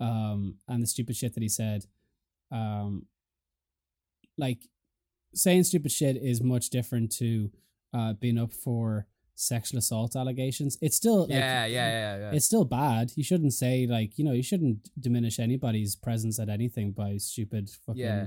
um, and the stupid shit that he said, um, like saying stupid shit is much different to uh being up for sexual assault allegations. It's still like, Yeah, yeah, yeah, yeah. It's still bad. You shouldn't say like you know you shouldn't diminish anybody's presence at anything by stupid fucking. Yeah.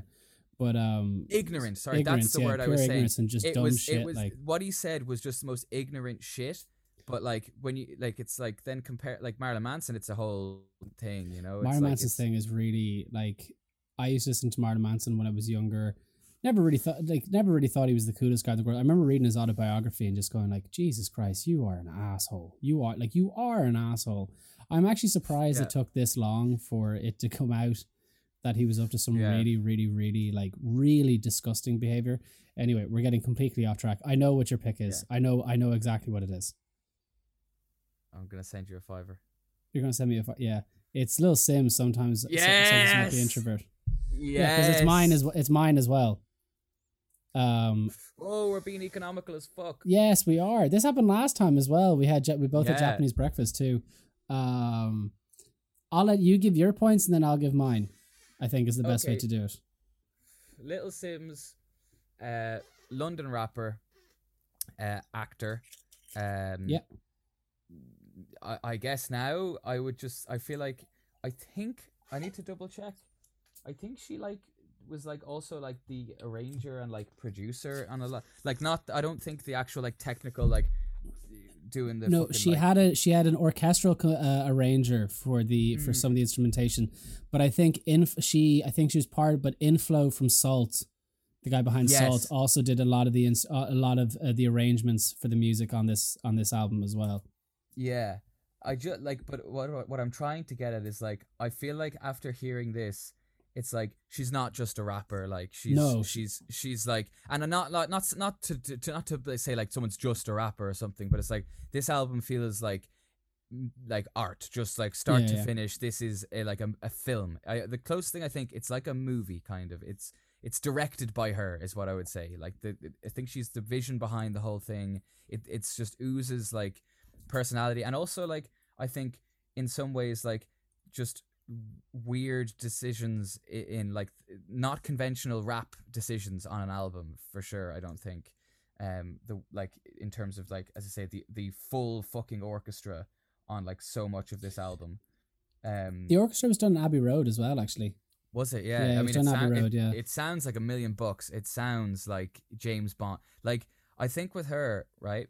But um, ignorant. Sorry, ignorance, that's the yeah, word I was saying. and just it dumb was shit. it was like what he said was just the most ignorant shit. But like when you like, it's like then compare like Marilyn Manson. It's a whole thing, you know. It's Marilyn like, Manson's thing is really like I used to listen to Marilyn Manson when I was younger. Never really thought like never really thought he was the coolest guy in the world. I remember reading his autobiography and just going like, Jesus Christ, you are an asshole. You are like you are an asshole. I'm actually surprised Yeah. it took this long for it to come out that he was up to some Yeah. really, really, really like really disgusting behavior. Anyway, we're getting completely off track. I know what your pick is. I know, I know exactly what it is. I'm gonna send you a fiver. You're gonna send me a fi- yeah. It's little Simz sometimes. so- sometimes might be Yes! introvert. Yeah, because it's mine as well. It's mine as well. Um. Oh, we're being economical as fuck. Yes, we are. This happened last time as well. We had we both had Japanese breakfast too. Um. I'll let you give your points and then I'll give mine. I think is the best way to do it. Little Simz, uh, London rapper, uh, actor. Um, Yeah. I, I guess now I would just I feel like I think I need to double check. I think she like was like also like the arranger and like producer on a lot like not I don't think the actual like technical like doing the no, fucking, she like- had a she had an orchestral co- uh, arranger for the for Mm. some of the instrumentation, but I think in she I think she was part, but Inflo from Sault, the guy behind Sault, also did a lot of the ins- uh, a lot of uh, the arrangements for the music on this on this album as well. Yeah. I just like but what what I'm trying to get at is like I feel like after hearing this it's like she's not just a rapper like she's No. she's she's like and I'm not like not not to, to, not to say like someone's just a rapper or something but it's like this album feels like like art just like start Yeah, to yeah. finish this is a, like a, a film I, the close thing I think it's like a movie kind of it's it's directed by her is what I would say like the I think she's the vision behind the whole thing it it's just oozes like personality and also like I think in some ways like just weird decisions i- in like not conventional rap decisions on an album for sure I don't think um the like in terms of like as I say the the full fucking orchestra on like so much of this album um The orchestra was done in Abbey Road as well, actually. was it? Yeah. Yeah, I mean, it, done Abbey sound- Road, it, yeah. it sounds like a million bucks. It sounds like James Bond. Like I think with her, right?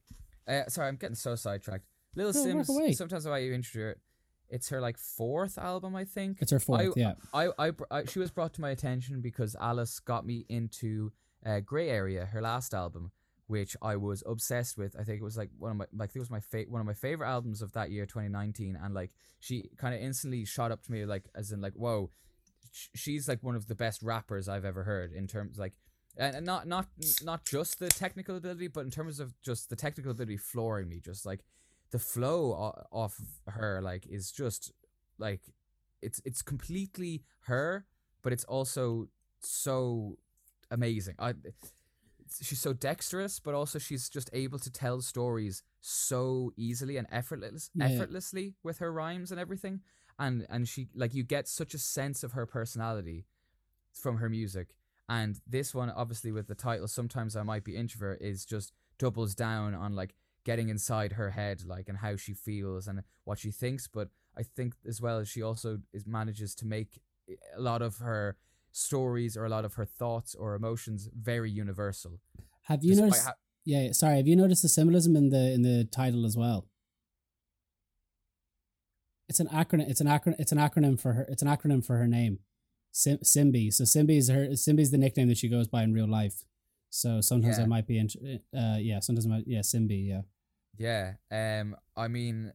Uh, sorry, I'm getting so sidetracked. Little No, Simz. Sometimes I you introduce it. It's her like fourth album, I think. It's her fourth, I, yeah. I, I, br- I, she was brought to my attention because Alice got me into uh, Grey Area, her last album, which I was obsessed with. I think it was like one of my, like it was my fa- one of my favorite albums of that year, 2019, and like she kind of instantly shot up to me, like as in like, whoa, sh- she's like one of the best rappers I've ever heard in terms like. And not not not just the technical ability, but in terms of just the technical ability flooring me, just like the flow off of her like is just like it's it's completely her but it's also so amazing. I she's so dexterous but also she's just able to tell stories so easily and effortless Yeah. effortlessly with her rhymes and everything. And and she like you get such a sense of her personality from her music and this one obviously with the title sometimes i might be introvert is just doubles down on like getting inside her head like and how she feels and what she thinks but i think as well as she also is manages to make a lot of her stories or a lot of her thoughts or emotions very universal Have you despite noticed? yeah, yeah, sorry. Have you noticed the symbolism in the in the title as well? It's an acronym. It's an acronym. It's an acronym for her. It's an acronym for her name, Sim- Simbi. So Simbi is her. Simbi is the nickname that she goes by in real life. So sometimes I might be. Int- uh, yeah. Sometimes I might. Yeah, Simbi. Yeah. yeah um i mean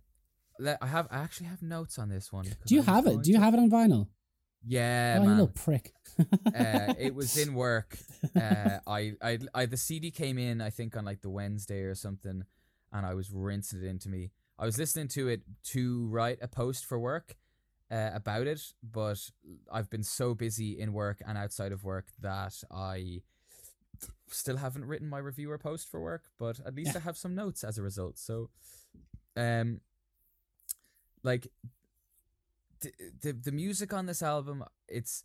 i have i actually have notes on this one. Do you have it? Do you to- have it on vinyl? yeah oh, you man little prick. uh, it was in work. Uh, I, I, I, the CD came in, I think, on like the Wednesday or something, and I was rinsing it into me. I was listening to it to write a post for work uh, about it, but I've been so busy in work and outside of work that I still haven't written my review or post for work. But at least I have some notes as a result. So, um, like the, the the music on this album, it's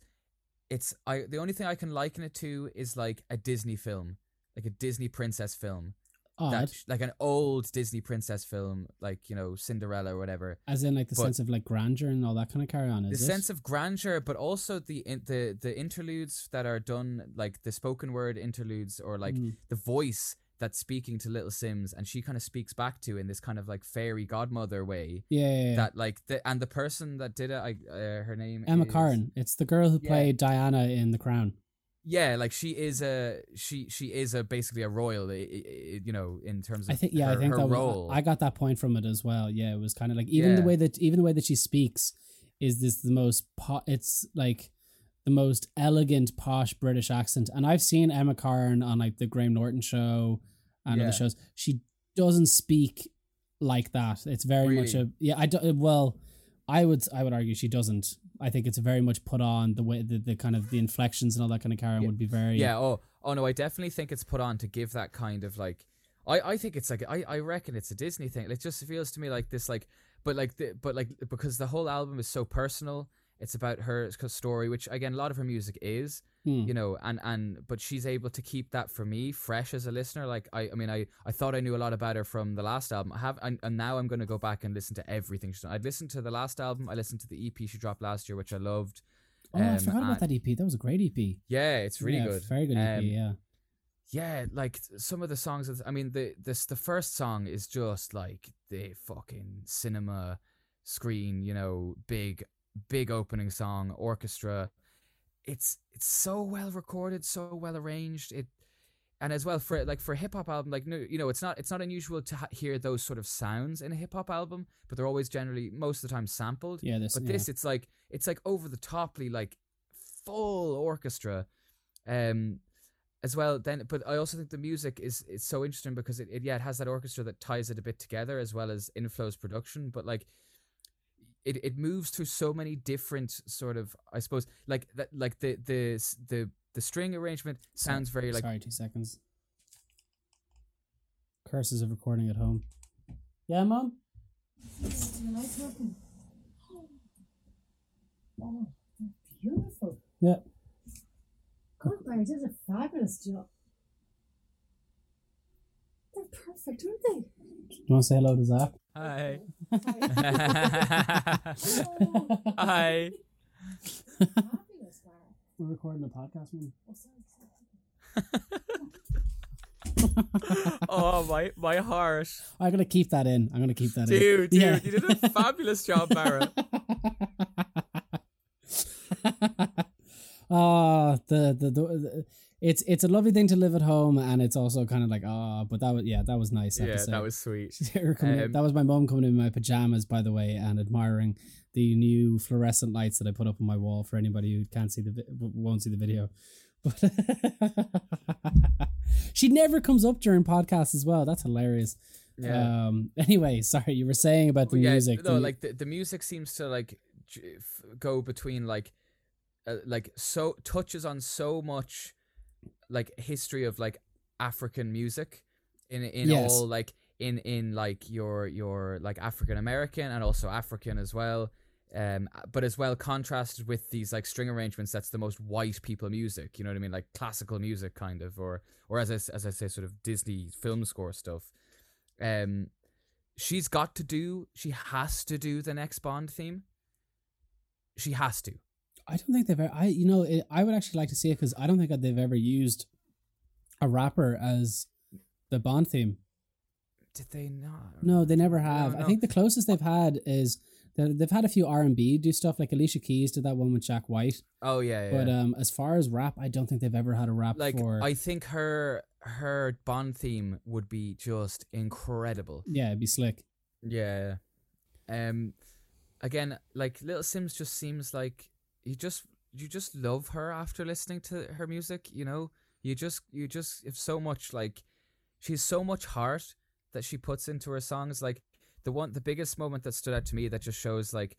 it's I the only thing I can liken it to is like a Disney film, like a Disney princess film, Odd. that like an old Disney princess film, like you know Cinderella or whatever. As in like the but- sense of like grandeur and all that kind of carry on. The it? sense of grandeur, but also the in, the the interludes that are done, like the spoken word interludes, or like Mm. the voice that's speaking to Little Simz, and she kind of speaks back to in this kind of like fairy godmother way. Yeah, yeah, yeah. That like the and the person that did it, I uh, her name Emma is. It's the girl who Yeah. played Diana in The Crown. Yeah, like she is a she she is a basically a royal, you know, in terms of I think yeah, her, I think that was, role. I got that point from it as well. Yeah, it was kind of like even the way that even the way that she speaks is this the most po- it's like the most elegant, posh British accent. And I've seen Emma Corrin on like the Graham Norton show and Yeah. other shows. She doesn't speak like that. It's very much a yeah. I do, well, I would I would argue she doesn't. I think it's very much put on the way the, the kind of the inflections and all that kind of carry on Yeah. would be very Yeah. Oh. Oh no. I definitely think it's put on to give that kind of like. I, I think it's like I, I reckon it's a Disney thing. It just feels to me like this like, but like the, but like because the whole album is so personal. It's about her story, which again a lot of her music is, Hmm. you know, and and but she's able to keep that for me fresh as a listener. Like I, I mean, I I thought I knew a lot about her from the last album. I have, and, and now I'm going to go back and listen to everything she's done. I'd listened to the last album. I listened to the EP she dropped last year, which I loved. Oh, I Um, forgot about that EP. That was a great EP. Yeah, it's really Yeah, good. Very good EP. Um, yeah. yeah, like some of the songs. I mean, the this the first song is just like the fucking cinema screen. You know, big big opening song, orchestra. It's it's so well recorded, so well arranged. It and as well for like for a hip hop album, like no, you know, it's not it's not unusual to ha- hear those sort of sounds in a hip hop album, but they're always generally most of the time sampled. Yeah, this. But yeah. this, it's like it's like over the toply, like full orchestra, um, as well. Then, but I also think the music is it's so interesting because it, it yeah it has that orchestra that ties it a bit together as well as Inflo's production. But like, it it moves through so many different sort of I suppose like that like the the the the string arrangement sounds very like Sorry, two seconds. Curses of recording at home. Yeah, mom. Oh, they're beautiful. Yeah. God, Barry did a fabulous job. They're perfect, aren't they? Do You want to say hello to Zach? hi hi. fabulous, Barry. We're recording a podcast, man. Oh, sorry, sorry. my my heart, I'm gonna keep that in. I'm gonna keep that in. dude, dude. Yeah. you did a fabulous job, Barra. oh, uh, the, the the it's it's a lovely thing to live at home, and it's also kind of like oh, but that was yeah, that was nice. yeah, episode. that was sweet. Um, that was my mom coming in my pajamas, by the way, and admiring the new fluorescent lights that I put up on my wall for anybody who can't see the vi- won't see the video. But she never comes up during podcasts as well. That's hilarious. Yeah. Um. Anyway, sorry, you were saying about the yeah, music. No, the- like the, the music seems to like go between like, uh, like so touches on so much, like history of like African music, in in Yes. all like in in like your your like African American and also African as well. Um, but as well contrasted with these like string arrangements, that's the most white people music. You know what I mean, like classical music kind of, or or as I as I say, sort of Disney film score stuff. Um, she's got to do she has to do the next bond theme she has to I don't think they've ever. I you know it, I would actually like to see it because I don't think that they've ever used a rapper as the Bond theme. did they not No, they never have. don't I think the closest they've had is they- they've had a few R and B do stuff like Alicia Keys did that one with Jack White. oh yeah, yeah. But um, as far as rap, I don't think they've ever had a rap like for. i think her her bond theme would be just incredible yeah, it'd be slick. yeah um again like little simz just seems like you just you just love her after listening to her music you know you just you just have so much like she's so much heart that she puts into her songs like the one the biggest moment that stood out to me that just shows like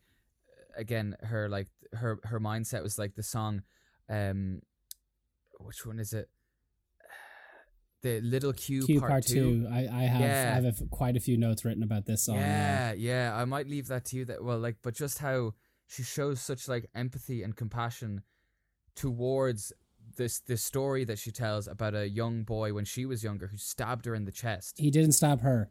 again her like her her mindset was like the song um which one is it the little q, Q part, part two. I, I have Yeah. I have a f- quite a few notes written about this song. yeah, yeah. I might leave that to you. That well, like, but just how she shows such like empathy and compassion towards this this story that she tells about a young boy when she was younger who stabbed her in the chest. He didn't stab her.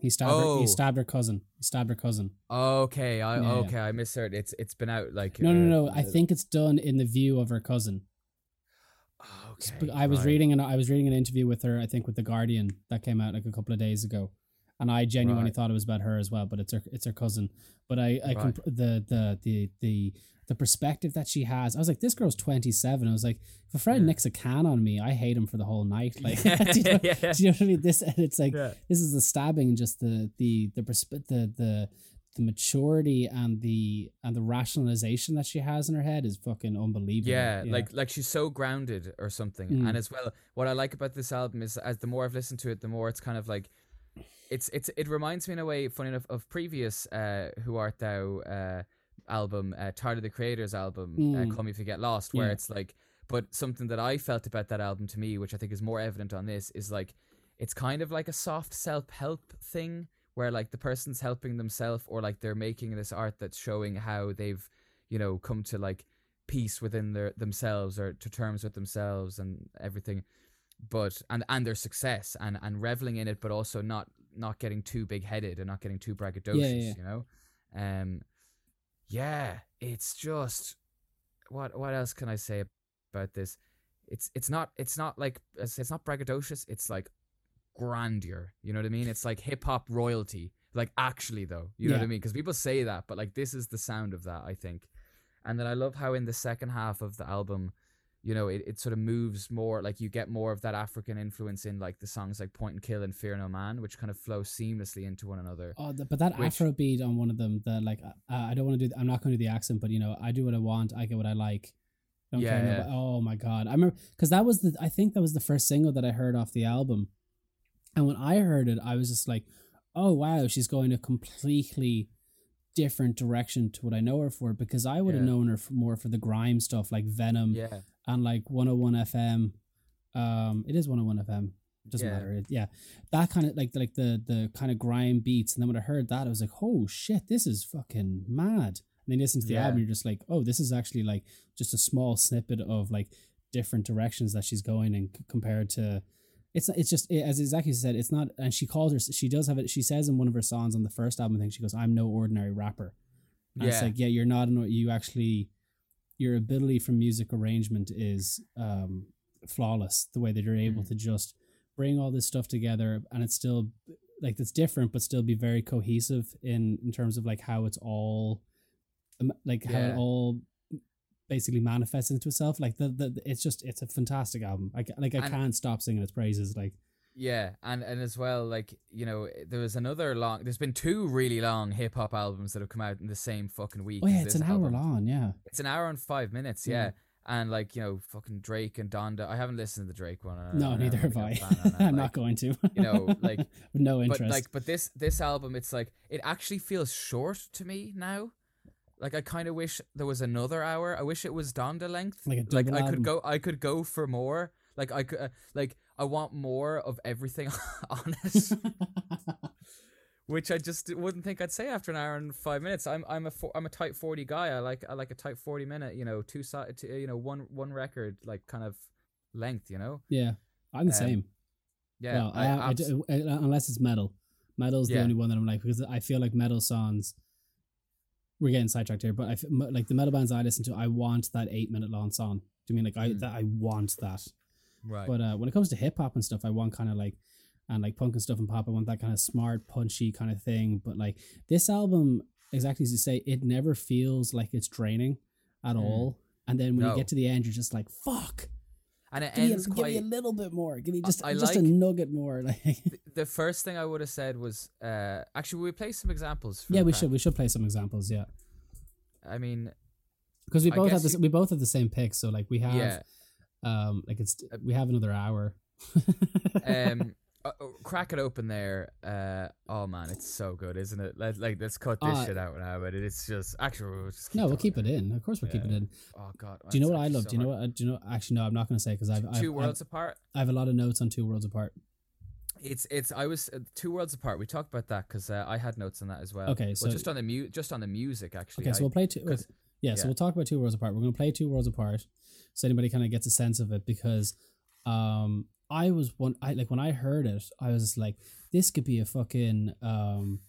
He stabbed her. Oh. He stabbed her cousin. He stabbed her cousin. Okay, I Yeah, yeah. okay, I misheard. It's it's been out like No, uh, no, no. I uh, think it's done in the view of her cousin. Okay, I was right. reading an I was reading an interview with her. I think with the Guardian that came out like a couple of days ago, and I genuinely Right. thought it was about her as well. But it's her it's her cousin. But I I Right. comp- the the the the the perspective that she has. I was like, this girl's twenty seven. I was like, if a friend Yeah. nicks a can on me, I hate him for the whole night. Like, yeah, do, you know, yeah, do you know what I mean? This and it's like yeah. this is the stabbing, and just the the the persp- the the the maturity and the and the rationalization that she has in her head is fucking unbelievable. Yeah, like like she's so grounded or something. Mm. And as well, what I like about this album is as the more I've listened to it, the more it's kind of like it's it's it reminds me in a way, funny enough, of previous uh Who Art Thou uh album, uh Tyler, the Creator's album, Mm. uh, Call Me If You Get Lost, where Yeah. it's like but something that I felt about that album to me, which I think is more evident on this, is like it's kind of like a soft self help thing where like the person's helping themselves or like they're making this art that's showing how they've, you know, come to like peace within their themselves or to terms with themselves and everything. But and and their success and and reveling in it, but also not not getting too big headed and not getting too braggadocious, yeah. you know? Um yeah, it's just what what else can I say about this? It's it's not it's not like it's it's not braggadocious. It's like grandeur. You know what I mean? It's like hip hop royalty. Like actually though, you know what I mean? Because people say that, but like this is the sound of that. I think, and then I love how in the second half of the album, you know, it, it sort of moves more. Like you get more of that African influence in like the songs like Point and Kill and Fear No Man, which kind of flow seamlessly into one another. Oh, the, but that Which- Afro beat on one of them, the like, uh, I don't want to do. I'm not going to do the accent, but you know, I do what I want. I get what I like. Don't Yeah, care. yeah. nobody- Oh my god, I remember because that was the. I think that was the first single that I heard off the album, and when I heard it, I was just like, "Oh wow, she's going a completely different direction to what I know her for." Because I would have Yeah. known her for more for the grime stuff like Venom Yeah, and like 101 FM. Um, it is 101 FM. It doesn't Yeah. matter. It, yeah, that kind of like like the the kind of grime beats. And then when I heard that, I was like, "Oh shit, this is fucking mad." And then you listen to the Yeah. album, you're just like, "Oh, this is actually like just a small snippet of like different directions that she's going and c- compared to." It's it's just it, as exactly said. It's not, and she calls her. She does have it. She says in one of her songs on the first album, I think she goes, "I'm no ordinary rapper." And it's like, yeah, you're not. An, you actually, your ability from music arrangement is um, flawless. The way that you're able Mhm. to just bring all this stuff together, and it's still like it's different, but still be very cohesive in in terms of like how it's all, um, like how it all basically manifests into itself. Like the, the it's just it's a fantastic album. I like I And- can't stop singing its praises. Like Yeah, and and as well, like you know, there was another long. There's been two really long hip hop albums that have come out in the same fucking week. oh yeah, it's an hour long. Yeah. It's an hour and five minutes. Yeah. Yeah. And like you know, fucking Drake and Donda. I haven't listened to the Drake one. No, neither have I. got a plan on that, I'm like, not going to. you know, like- no interest. But like, but this this album, it's like it actually feels short to me now. Like I kind of wish there was another hour. I wish it was Donda length. Like a like I album. could go. I could go for more. Like I could. Uh, like I want more of everything on it. which I just wouldn't think I'd say after an hour and five minutes. I'm I'm a I'm a tight forty guy. I like I like a tight forty minute. You know, two side. You know, one one record like kind of length. You know. yeah, I'm the Um, same. Yeah. well, I, I, abs- do- uh, unless it's metal. Metal's the only one that I'm like because I feel like metal songs. We're getting sidetracked here, but I like the metal bands I listen to. I want that eight minute long song. Do you mean like I Mm. that I want that? Right. But uh, when it comes to hip hop and stuff, I want kind of like and like punk and stuff and pop. I want that kind of smart, punchy kind of thing. But like this album, exactly as you say, it never feels like it's draining at Mm. all. And then when you get to the end, you're just like, "Fuck, and it give me, a, ends give me a little bit more. Give me just I just a nugget more." Like, the first thing I would have said was uh actually we play some examples. Yeah, we should we should play some examples. Yeah, I mean, because we both have this. you- We both have the same pick. So like we have, yeah. Um, like it's we have another hour. Um, uh, uh, crack it open there. Uh, oh man, it's so good, isn't it? Let like let's cut this Uh, shit out now. But it's just actually we'll just no, we'll keep it in. Of course, we'll keep it in. Oh god. Do you know what I love? so do you know what? Do you know? Actually, no. I'm not going to say because I've, I've Two I've- worlds apart. I have a lot of notes on Two Worlds Apart. It's it's I was uh, two worlds apart. We talked about that because uh, I had notes on that as well. Okay, well, so- just on the mu- just on the music actually. Okay, so I- we'll play two. Yeah, so we'll talk about Two Worlds Apart. We're going to play Two Worlds Apart, so anybody kind of gets a sense of it because, um, I was one. I like when I heard it, I was like, this could be a fucking um.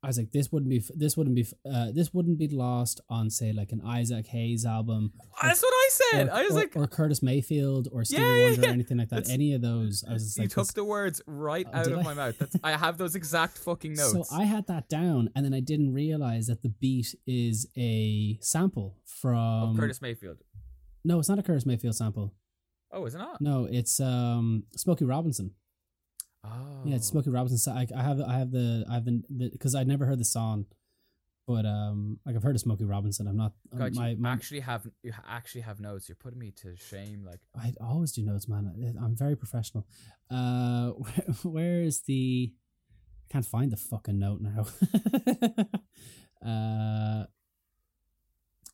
I was like, this wouldn't be. This wouldn't be. Uh, this wouldn't be lost on say like an Isaac Hayes album. That's what I said. or, I was or- like, or Curtis Mayfield or Stevie Yeah, yeah, Wonder or anything like that. That's- Any of those, I was you like, took the words right Oh, out of I? my mouth. That's, I have those exact fucking notes. So I had that down, and then I didn't realize that the beat is a sample from of Curtis Mayfield. No, it's not a Curtis Mayfield sample. Oh, is it not? No, it's um Smokey Robinson. Oh, Yeah, it's Smokey Robinson. So I, I have I have the I've been because I'd never heard the song, but um, like I've heard of Smokey Robinson. I'm not uh, God, my, actually have you actually have notes. You're putting me to shame. Like I always do notes, man. I- I'm very professional. Uh, where, where is the? I can't find the fucking note now. uh,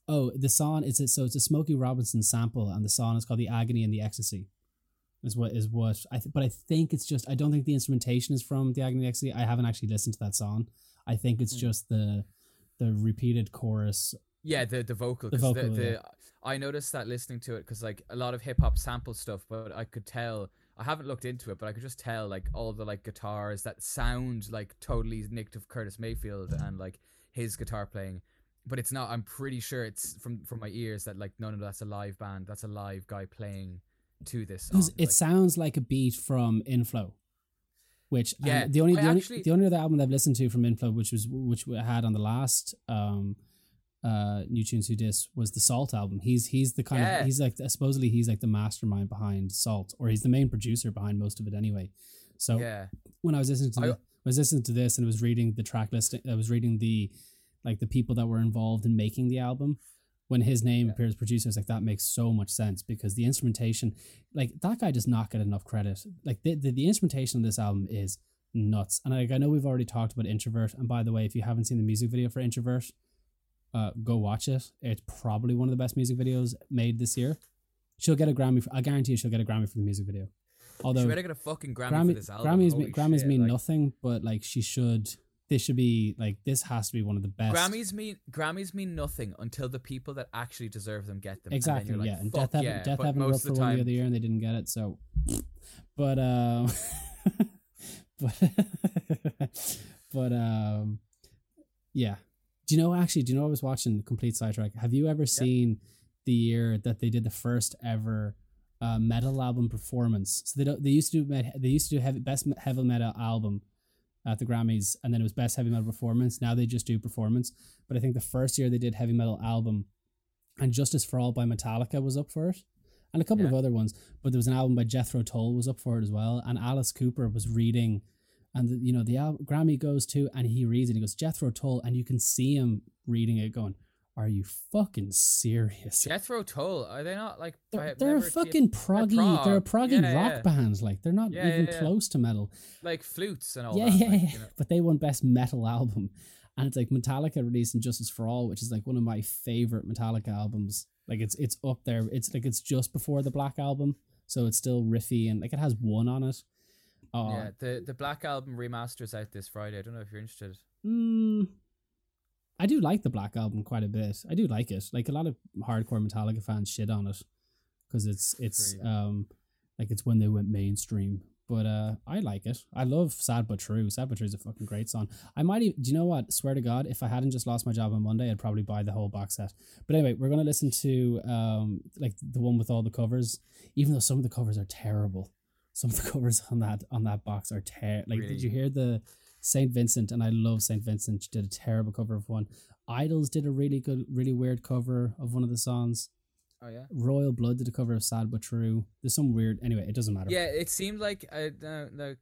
oh, the song is it? So it's a Smokey Robinson sample, and the song is called "The Agony and the Ecstasy." Is what is what I th- but I think it's just I don't think the instrumentation is from the Agony Ecstasy. I haven't actually listened to that song. I think it's Mm. just the the repeated chorus. yeah, the the vocal. The vocal, the, yeah. I noticed that listening to it because like a lot of hip hop sample stuff, but I could tell. I haven't looked into it, but I could just tell like all the like guitars that sound like totally nicked of Curtis Mayfield and like his guitar playing. But it's not. I'm pretty sure it's from from my ears that like no no that's a live band. That's a live guy playing to this. Song. It like- sounds like a beat from Inflo, which um, Yeah, the only I the only, actually- the only other album I've listened to from Inflo, which was which we had on the last um uh New Tunes Who Dis was the Sault album. He's he's the kind Yeah. of he's like supposedly he's like the mastermind behind Sault, or he's the main producer behind most of it anyway. So yeah. when I was listening to I- the, I was listening to this and I was reading the track list, I was reading the like the people that were involved in making the album. When his name Yeah. appears producers like that makes so much sense because the instrumentation, like that guy does not get enough credit. Like the the, the instrumentation of this album is nuts. And like I know we've already talked about Introvert. And by the way, if you haven't seen the music video for Introvert, uh, go watch it. It's probably one of the best music videos made this year. She'll get a Grammy. For, I guarantee you, she'll get a Grammy for the music video. Although she better get a fucking Grammy, Grammy, for this album. Grammys, Holy Grammys shit, mean like- nothing, but like she should. This should be like this has to be one of the best. Grammys mean Grammys mean nothing until the people that actually deserve them get them. exactly. you're like, yeah, and "Fuck Deafheaven, yeah," Deafheaven most for the one the other year and they didn't get it. So, but um, but but um, yeah. Do you know actually? Do you know I was watching Complete Sidetrack? Have you ever seen the year that they did the first ever uh, metal album performance? So they don't. They used to do. They used to do heavy, best heavy metal album at the Grammys, and then it was best heavy metal performance. Now they just do performance. But I think the first year they did heavy metal album, and Justice for All by Metallica was up for it, and a couple of other ones. But there was an album by Jethro Tull was up for it as well, and Alice Cooper was reading, and the, you know the al- Grammy goes to, and he reads it. He goes Jethro Tull, and you can see him reading it, going, "Are you fucking serious?" Jethro Tull, are they not like? They're, they're a fucking proggy. They're a proggy Yeah, rock yeah. band. Like they're not Yeah, even close to metal. like flutes and all yeah, that. yeah, like, yeah. you know. But they won best metal album, and it's like Metallica releasing Justice for All, which is like one of my favorite Metallica albums. Like it's it's up there. It's like it's just before the Black album, so it's still riffy and like it has one on it. Uh, yeah, the the Black Album remasters out this Friday. I don't know if you're interested. mm, I do like the Black album quite a bit. I do like it. Like a lot of hardcore Metallica fans shit on it because it's it's um like it's when they went mainstream. But uh, I like it. I love "Sad but True." "Sad but True" is a fucking great song. I might. Even, do you know what? Swear to God, if I hadn't just lost my job on Monday, I'd probably buy the whole box set. But anyway, we're gonna listen to um like the one with all the covers, even though some of the covers are terrible. Some of the covers on that on that box are ter Like, Really? did you hear the Saint Vincent? And I love Saint Vincent. She did a terrible cover of one. IDLES did a really good, really weird cover of one of the songs. Oh yeah. Royal Blood did a cover of "Sad but True." There's some weird. Anyway, it doesn't matter. Yeah, it seemed like I uh, no,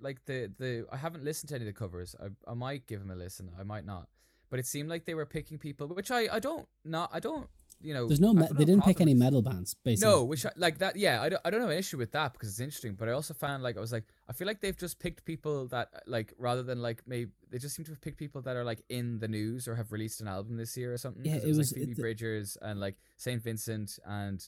like the the I haven't listened to any of the covers. I I might give them a listen. I might not. But it seemed like they were picking people, which I I don't not I don't you know. There's no. Me- they didn't pick any metal bands. Basically, No, which I, like that. Yeah, I don't, I don't have an issue with that because it's interesting. But I also found like I was like I feel like they've just picked people that like rather than like maybe they just seem to have picked people that are like in the news or have released an album this year or something. Yeah, 'Cause it was, was- like Phoebe it- Bridgers and like Saint Vincent and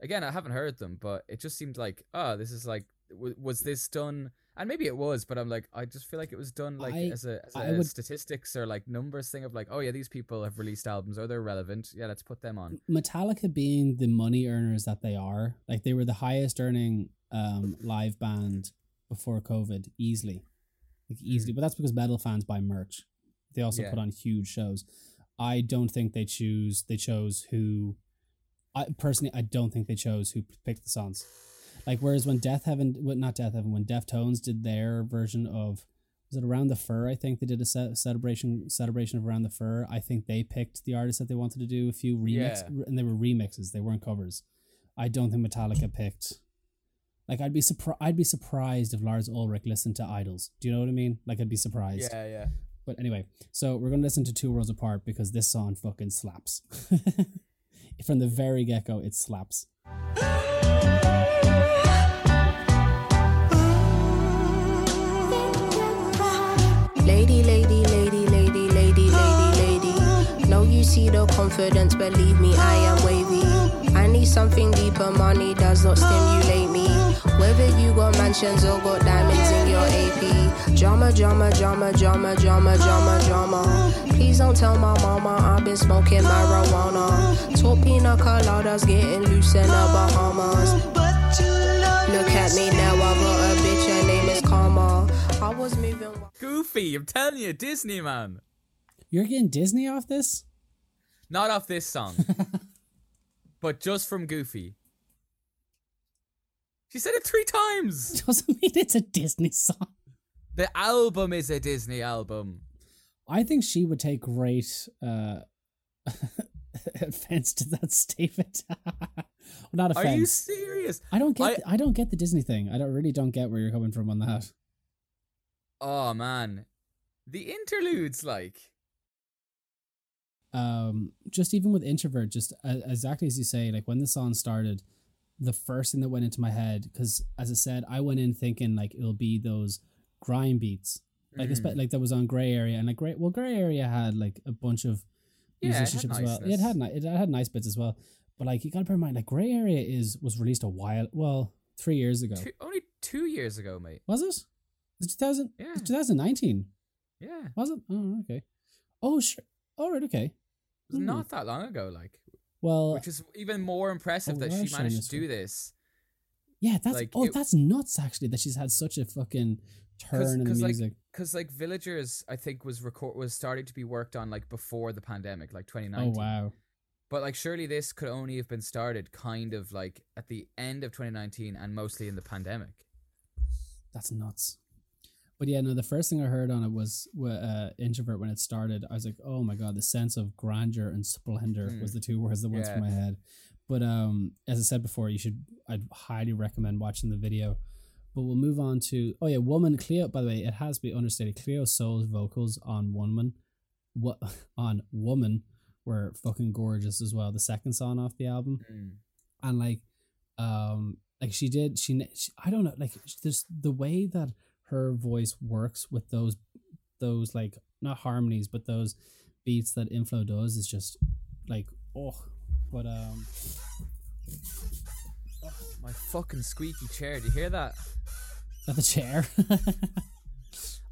again I haven't heard them, but it just seemed like oh this is like w- was this done. And maybe it was, but I'm like, I just feel like it was done like I- as a, as a would- statistics or like numbers thing of like, oh yeah, these people have released albums or they're relevant. Yeah, let's put them on. Metallica being the money earners that they are, like they were the highest earning um live band before COVID, easily, like easily. But that's because metal fans buy merch. They also Yeah. put on huge shows. I don't think they choose. They chose who. I personally, I don't think they chose who picked the songs. Like whereas when Deafheaven, well, not Deafheaven, when Deftones did their version of was it Around the Fur? I think they did a ce- celebration celebration of Around the Fur. I think they picked the artists that they wanted to do a few remixes, Yeah. and they were remixes. They weren't covers. I don't think Metallica picked. Like I'd be surprised. I'd be surprised if Lars Ulrich listened to IDLES. Do you know what I mean? Like I'd be surprised. Yeah, yeah. But anyway, so we're gonna listen to Two Worlds Apart because this song fucking slaps. From the very get go, it slaps. Lady, lady, lady, lady, lady, lady, lady. No, you see the confidence, believe me, I am wavy. I need something deeper, money does not stimulate me. Whether you got mansions or got diamonds in your AP. Drama, drama, drama, drama, drama, drama, drama. Please don't tell my mama I've been smoking marijuana. Top pina coladas getting loose in the Bahamas. Look at me now, I got a bitch, her name is Karma. I was moving. Goofy, I'm telling you, Disney man. You're getting Disney off this? Not off this song, but just from Goofy. She said it three times. Doesn't mean it's a Disney song. The album is a Disney album. I think she would take great uh, offense to that statement. well, not Are you serious? I don't get. I- I, don't get the Disney thing. I don't really don't get where you're coming from on that. Oh man, the interludes like. Um, just even with introvert, just uh, exactly as you say, like when the song started, the first thing that went into my head, because as I said, I went in thinking like it'll be those grime beats, like espe- like that was on Grey Area, and like Gray, well, Grey Area had like a bunch of Yeah, it had musicianship as well. It had ni- it had nice bits as well, but like you got to bear in mind, like Grey Area is was released a while, well, three years ago. Two, only two years ago, mate. Was it? It's 2000, Yeah. 2019. Yeah, it Was it? Oh, okay. Oh, sure. All right, okay. was Hmm. not that long ago. Like, Well, which is even more impressive Oh, that she managed to do this. yeah, that's like, oh, it- that's nuts actually that she's had such a fucking turn in Because like, music. because like Villagers, I think was record was starting to be worked on like before the pandemic, like 2019. oh 2019. wow. But like, surely this could only have been started kind of like at the end of 2019 and mostly in the pandemic. That's nuts. But yeah, no, the first thing I heard on it was uh, introvert when it started. I was like, oh my god, the sense of grandeur and splendor Mm. was the two words that went Yeah. through my head. But um, as I said before, you should. I'd highly recommend watching the video. But we'll move on to oh yeah, woman Cleo. By the way, it has to be understated. Cleo Sol's vocals on Woman, what on Woman were fucking gorgeous as well. The second song off the album Mm. and like um like she did she, she i don't know like just the way that her voice works with those those like not harmonies but those beats that Inflo does is just like oh but um My fucking squeaky chair. Do you hear that? the chair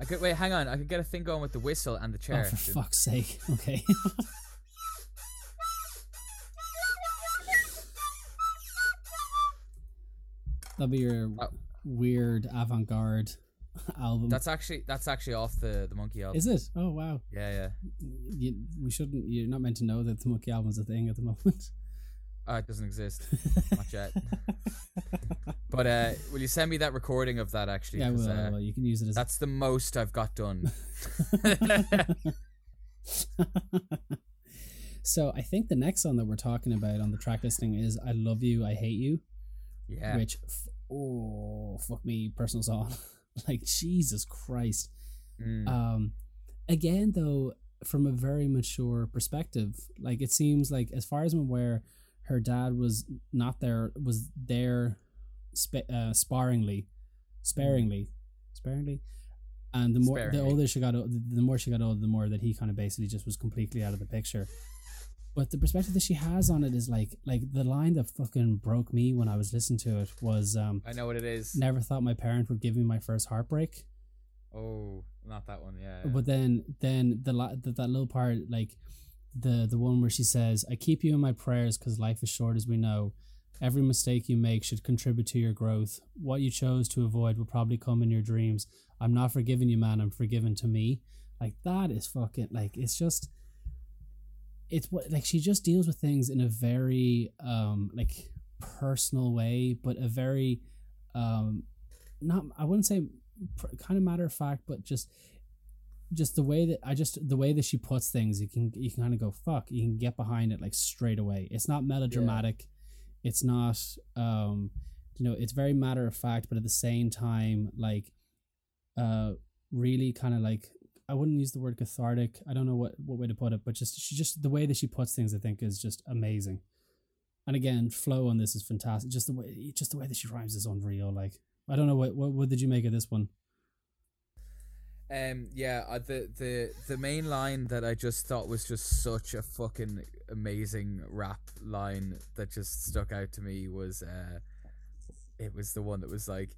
I could wait. Hang on. I could get a thing going with the whistle and the oh chair. for fuck's sake okay that'll be your Oh. weird avant-garde album That's actually that's actually off the the monkey album. is it oh wow Yeah, yeah. you, we shouldn't. You're not meant to know that the Monkey album's a thing at the moment. Oh, it doesn't exist. Not yet. But uh, will you send me that recording of that actually? yeah, 'Cause, well, uh, well, you can use it as. that's the most I've got done. so I think the next song that we're talking about on the track listing is "I Love You, I Hate You," yeah. which f- oh fuck me, personal song. like Jesus Christ. Mm. Um, again though, from a very mature perspective, like it seems like as far as I'm aware, her dad was not there. Was there, spa- uh, sparingly, sparingly, sparingly. And the more the older she got, the more she got older, the more that he kind of basically just was completely out of the picture. But the perspective that she has on it is like, like the line that fucking broke me when I was listening to it was, um, I know what it is. "Never thought my parent would give me my first heartbreak." Oh, not that one. Yeah. But then, then the, the that little part, like the the one where she says, "I keep you in my prayers because life is short, as we know. Every mistake you make should contribute to your growth. What you chose to avoid will probably come in your dreams. I'm not forgiving you, man. I'm forgiven to me. Like that is fucking like it's just." It's what like she just deals with things in a very um like personal way, but a very um not I wouldn't say pr- kind of matter of fact, but just just the way that I just the way that she puts things, you can you can kind of go fuck. You can get behind it like straight away. It's not melodramatic. It's not um you know it's very matter of fact, but at the same time like uh really kind of like I wouldn't use the word cathartic. I don't know what what way to put it, but just she just the way that she puts things, I think, is just amazing. And again, flow on this is fantastic. Just the way, just the way that she rhymes is unreal. Like I don't know what what, what did you make of this one? Um, yeah, uh, the the the main line that I just thought was just such a fucking amazing rap line that just stuck out to me was uh, it was the one that was like,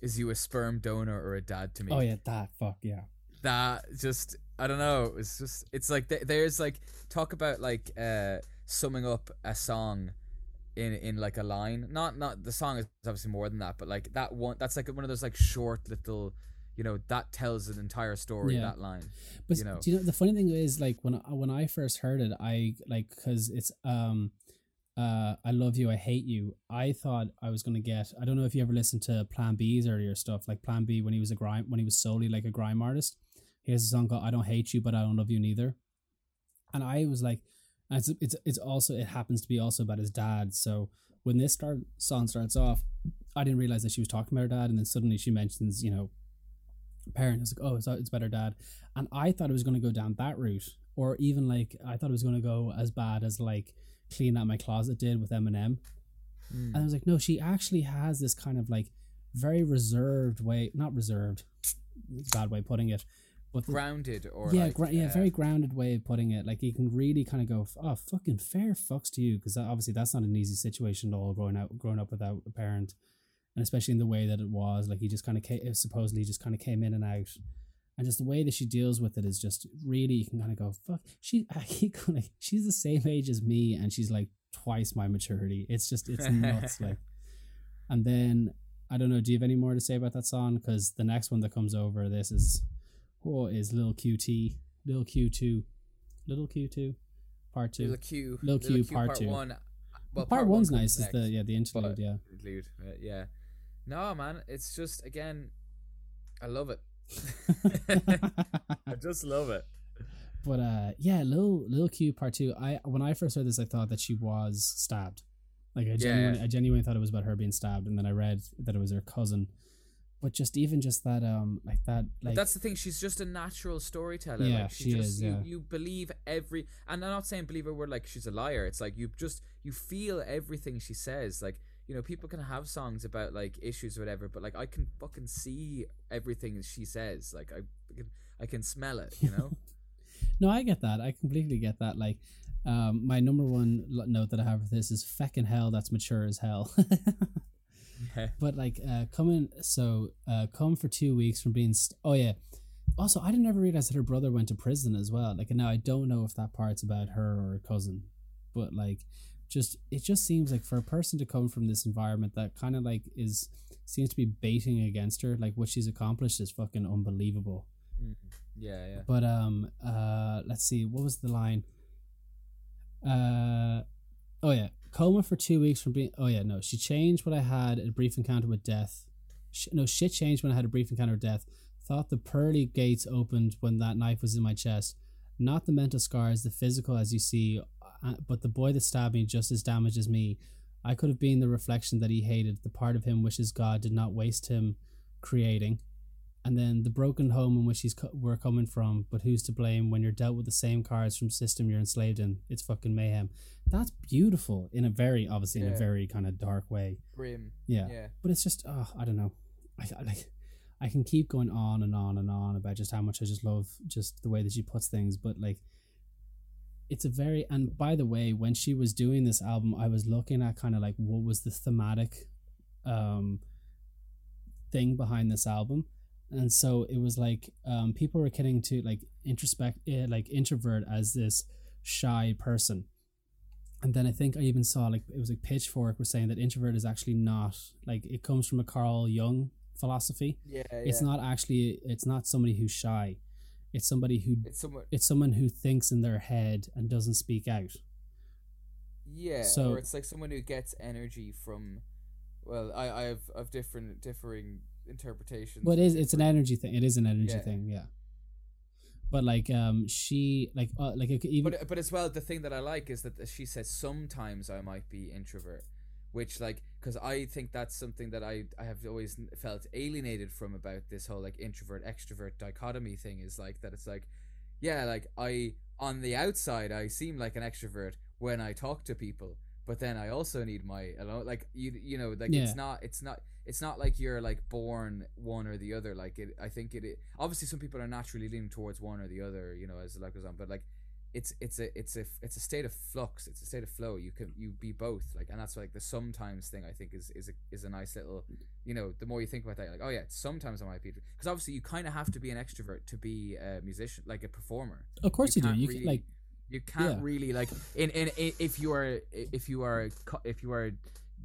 "Is you a sperm donor or a dad to me?" Oh yeah, that fuck yeah. that just I don't know. It's just it's like th- there's like talk about like uh summing up a song in in like a line. Not not the song is obviously more than that, but like that one that's like one of those like short little you know that tells an entire story Yeah. that line. But you know. you know the funny thing is like when I, when I first heard it, I like because it's um uh I love you, I hate you. I thought I was gonna get. I don't know if you ever listened to Plan B's earlier stuff, like Plan B when he was a grime when he was solely like a grime artist. He has a song called "I Don't Hate You, but I Don't Love You Neither," and I was like, it's it's it's also it happens to be also about his dad. So when this start song starts off, I didn't realize that she was talking about her dad, and then suddenly she mentions you know parent. I was like, oh, it's, it's about her dad, and I thought it was going to go down that route, or even like I thought it was going to go as bad as like "Clean Out My Closet" did with Eminem, Mm. and I was like, no, she actually has this kind of like very reserved way, not reserved, bad way of putting it, but grounded or yeah, like, gra- yeah, uh, very grounded way of putting it. Like you can really kind of go, oh, fucking fair fucks to you, because obviously that's not an easy situation at all. Growing out, growing up without a parent, and especially in the way that it was, like he just kind of came, supposedly just kind of came in and out, and just the way that she deals with it is just really you can kind of go, fuck. She, I keep going, she's the same age as me, and she's like twice my maturity. It's just it's nuts, like. And then I don't know. Do you have any more to say about that song? Because the next one that comes over this is, oh, is Lil QT, little Q two, Little Q two, part two. Little Q, Lil Q part two. one. Well, part, one one's nice. Is the yeah the interlude yeah. interlude, uh, yeah. No, man, it's just again, I love it. I just love it. But uh, yeah, Lil Lil Q part two. I when I first heard this, I thought that she was stabbed. Like I genuinely, I genuinely thought it was about her being stabbed, and then I read that it was her cousin. But just even just that um like that But like that's the thing. She's just a natural storyteller. Yeah, like, she, she just is, you, yeah. you believe every. And I'm not saying believe her word like she's a liar. It's like you just you feel everything she says. Like you know, people can have songs about like issues or whatever, but like I can fucking see everything she says. Like I can I can smell it. You know. No, I get that. I completely get that. Like, um, my number one note that I have for this is feckin' hell. That's mature as hell. but like, uh, coming so uh, come for two weeks from being. St- oh yeah. Also, I didn't ever realize that her brother went to prison as well. Like, and now I don't know if that part's about her or her cousin, but like, just it just seems like for a person to come from this environment that kind of like is seems to be baiting against her, like what she's accomplished is fucking unbelievable. Mm. Yeah, yeah. But um uh let's see, what was the line? Uh oh yeah. Coma for two weeks from being oh yeah, no, she changed what I had a brief encounter with death. Sh- no, shit changed when I had a brief encounter with death. Thought the pearly gates opened when that knife was in my chest. Not the mental scars, the physical as you see, but the boy that stabbed me just as damaged as me. I could have been the reflection that he hated, the part of him wishes God did not waste him creating and then the broken home in which he's co- we're coming from but who's to blame when you're dealt with the same cards from system you're enslaved in it's fucking mayhem that's beautiful in a very obviously in a very kind of dark way Grim. yeah, Yeah. but it's just oh i don't know I, I like i can keep going on and on and on about just how much i just love just the way that she puts things but like it's a very and by the way when she was doing this album i was looking at kind of like what was the thematic um thing behind this album. And so it was like um people were getting to like introspect uh, like introvert as this shy person. And then i think i even saw like it was like pitchfork was saying that introvert is actually not like it comes from a carl jung philosophy. Yeah, it's not actually it's not somebody who's shy it's somebody who It's somewhat. it's someone who thinks in their head and doesn't speak out Yeah, So- or it's like someone who gets energy from. Well, I I have of different differing interpretations. Well, it is. It's an energy thing. It is an energy Yeah. thing. Yeah. But like, um, she like, uh, like it could even But but as well, the thing that I like is that she says sometimes I might be introvert, which like because I think that's something that I I have always felt alienated from about this whole like introvert extrovert dichotomy thing is like that it's like yeah like I on the outside I seem like an extrovert when I talk to people but then I also need my alone like you you know like Yeah. it's not it's not it's not like you're like born one or the other like it I think it, it obviously some people are naturally leaning towards one or the other you know as the life goes on but like it's it's a it's a it's a state of flux it's a state of flow you can you be both like and that's like the sometimes thing i think is is a, is a nice little you know the more you think about that you're like oh yeah sometimes i might be because obviously you kind of have to be an extrovert to be a musician like a performer Of course you, do. You really- can, like you can't Yeah. really like in, in in if you are if you are if you are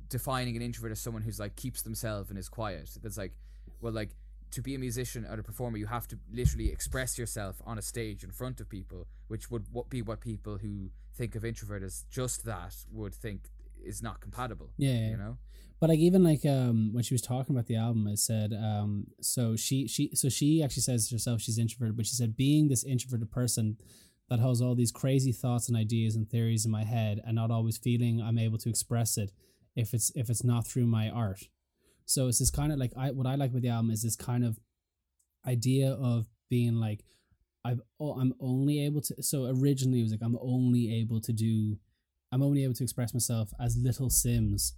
defining an introvert as someone who's like keeps themselves and is quiet that's like well like to be a musician or a performer you have to literally express yourself on a stage in front of people which would what be what people who think of introvert as just that would think is not compatible Yeah, yeah. you know But like even like um when she was talking about the album, it said um so she she so she actually says herself she's introverted, but she said being this introverted person that has all these crazy thoughts and ideas and theories in my head and not always feeling I'm able to express it if it's if it's not through my art. So it's this kind of like I what I like with the album is this kind of idea of being like I've oh I'm only able to so originally it was like I'm only able to do I'm only able to express myself as little Simz.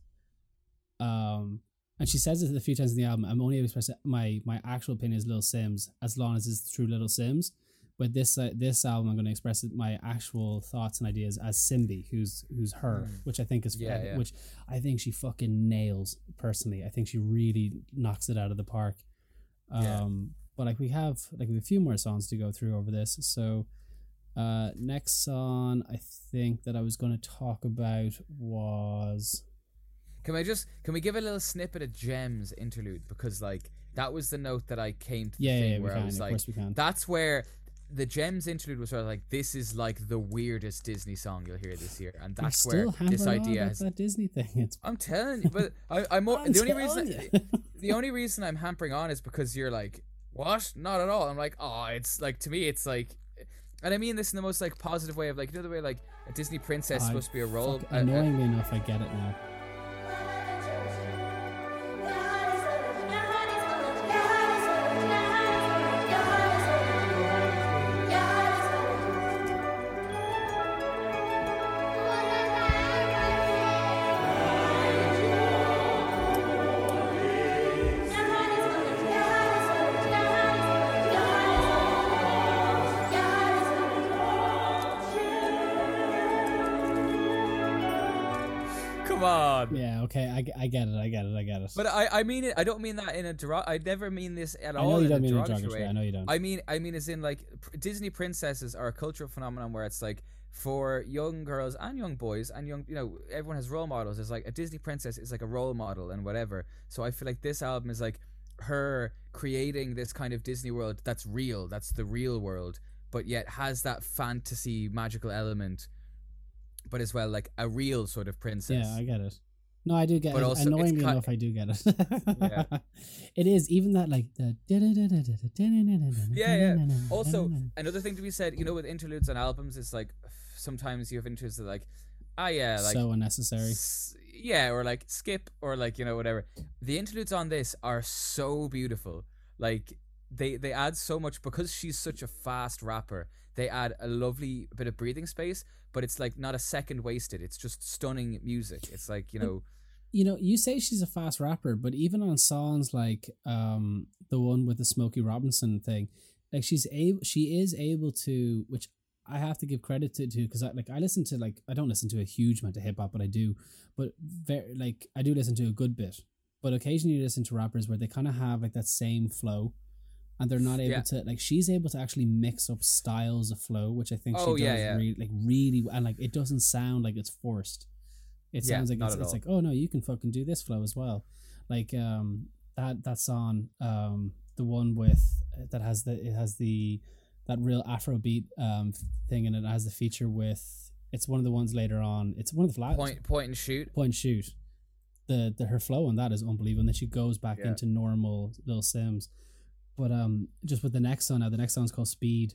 Um and she says it a few times in the album i'm only able to express my my actual opinion is little simz as long as it's through little simz but this uh, this album i'm going to express my actual thoughts and ideas as simbi who's who's her Mm. which i think is Yeah, yeah. which i think she fucking nails personally i think she really knocks it out of the park um Yeah. but like we have like we have a few more songs to go through over this so uh next song i think that i was going to talk about was Can I just can we give a little snippet of Gems interlude because like that was the note that I came to the yeah thing yeah, where can I was like course we can that's where the Gems interlude was sort of like this is like the weirdest Disney song you'll hear this year and that's where this idea has that Disney thing. It's I'm telling you but I, I'm I'm the only reason the only reason I'm hampering on is because you're like what not at all I'm like oh it's like to me it's like and I mean this in the most like positive way of like you know the way like a Disney princess is supposed to be a role fuck- a- annoyingly enough, I get it now. Come on Yeah, okay, I, I get it, I get it, I get it. But I, I mean it. I don't mean that in a derog. I never mean this at I all. know you in don't mean it derogatory derogatory. way. I know you don't. I mean, I mean, as in like Disney princesses are a cultural phenomenon where it's like for young girls and young boys and young, you know, everyone has role models. It's like a Disney princess is like a role model and whatever. So I feel like this album is like her creating this kind of Disney world that's real. That's the real world, but yet has that fantasy magical element. But as well, like a real sort of princess. yeah, I get it. No, I do get But it. also Annoyingly ki- enough, I do get it. Yeah. it is even that like the Yeah, yeah. Also, another thing to be said, you know, with interludes on albums, it's like sometimes you have interludes that like, ah, yeah, like so unnecessary. s- yeah, or like skip, or like you know whatever. The interludes on this are so beautiful. Like they they add so much because she's such a fast rapper. They add a lovely bit of breathing space, but it's like not a second wasted. It's just stunning music. It's like you know, you know, you say she's a fast rapper, but even on songs like um the one with the Smokey Robinson thing, like she's able, she is able to, which I have to give credit to because I like I listen to like I don't listen to a huge amount of hip hop, but I do, but very like I do listen to a good bit, but occasionally you listen to rappers where they kind of have like that same flow. And they're not able Yeah. to like she's able to actually mix up styles of flow, which I think Oh, she does yeah. really like really and like it doesn't sound like it's forced. It sounds like it's, it's like oh no you can fucking do this flow as well like um that that song um the one with that has the it has the that real afrobeat um thing and it has the feature with it's one of the ones later on it's one of the flat point point and shoot. point shoot the the her flow on that is unbelievable and then she goes back Yeah. into normal little simz but um just with the next song now the next song's called speed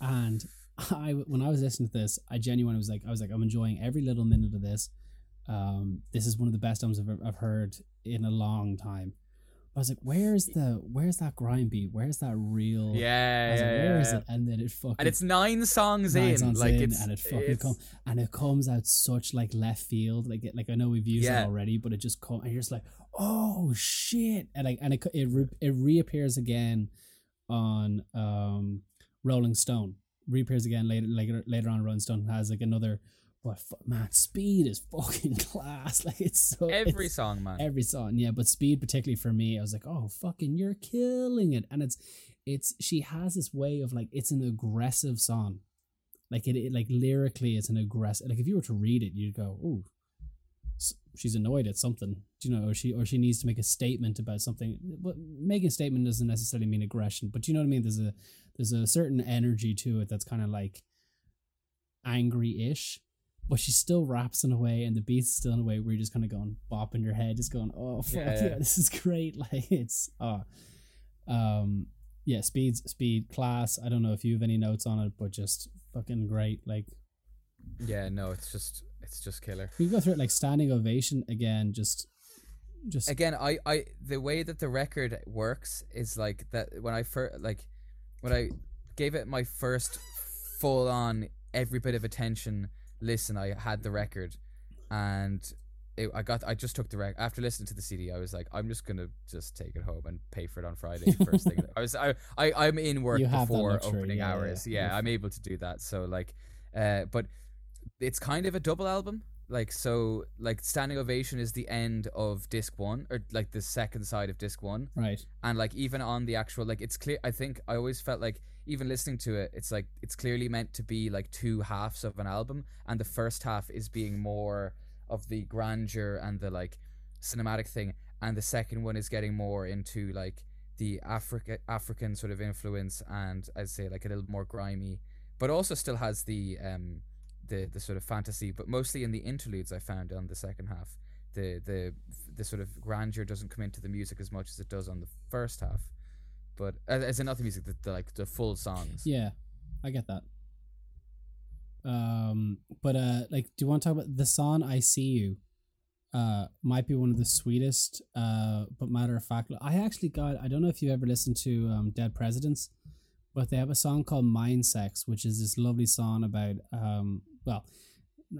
and I when I was listening to this I genuinely was like I was like I'm enjoying every little minute of this Um, this is one of the best albums I've, I've heard in a long time. I was like, where's the where's that grind beat? Where's that real? Yeah, like, where yeah, is it? And then it fucking And it's nine songs nine in, songs like in, it's and it fucking it's- come and it comes out such like left field. Like it, like I know we've used Yeah. it already, but it just come and you're just like, oh shit, and like and it it re- it reappears again on um Rolling Stone. Reappears again later later later on. Rolling Stone has like another. But man, speed is fucking class. Like it's so every it's- song, man. every song yeah but speed particularly for me i was like oh fucking you're killing it and it's it's she has this way of like it's an aggressive song like it, it like lyrically it's an aggressive like if you were to read it you'd go oh she's annoyed at something you know or she or she needs to make a statement about something. But making a statement doesn't necessarily mean aggression but you know what i mean? There's a there's a certain energy to it that's kind of like angry-ish but she still raps in a way and the beat's still in a way where you're just kind of going bop in your head just going oh fuck Yeah, yeah, this is great. Like it's uh um yeah speed, speed class. I don't know if you have any notes on it but just fucking great like Yeah, no, it's just it's just killer. we go through it like standing ovation again just just Again, I I the way that the record works is like that when I first like when I gave it my first full on every bit of attention listen, I had the record and it, I got I just took the record after listening to the CD. I was like, I'm just gonna just take it home and pay for it on Friday first thing. I was I, I I'm in work You before luxury, opening yeah, yeah, hours. yeah. Yeah, You're I'm able to do that. So like, uh, but it's kind of a double album. Like so, like Standing Ovation is the end of disc one, or like the second side of disc one. Right. And like even on the actual like it's clear i think i always felt like even listening to it it's like it's clearly meant to be like two halves of an album and the first half is being more of the grandeur and the like cinematic thing and the second one is getting more into like the africa african sort of influence and i'd say like a little more grimy but also still has the um the the sort of fantasy but mostly in the interludes i found on the second half. The the the sort of grandeur doesn't come into the music as much as it does on the first half but as, in not music the, the like the full songs. Yeah i get that. Um but uh like do you want to talk about the song i see you uh might be one of the sweetest uh but matter of fact i actually got i don't know if you ever listened to um dead prez but they have a song called mind sex which is this lovely song about um well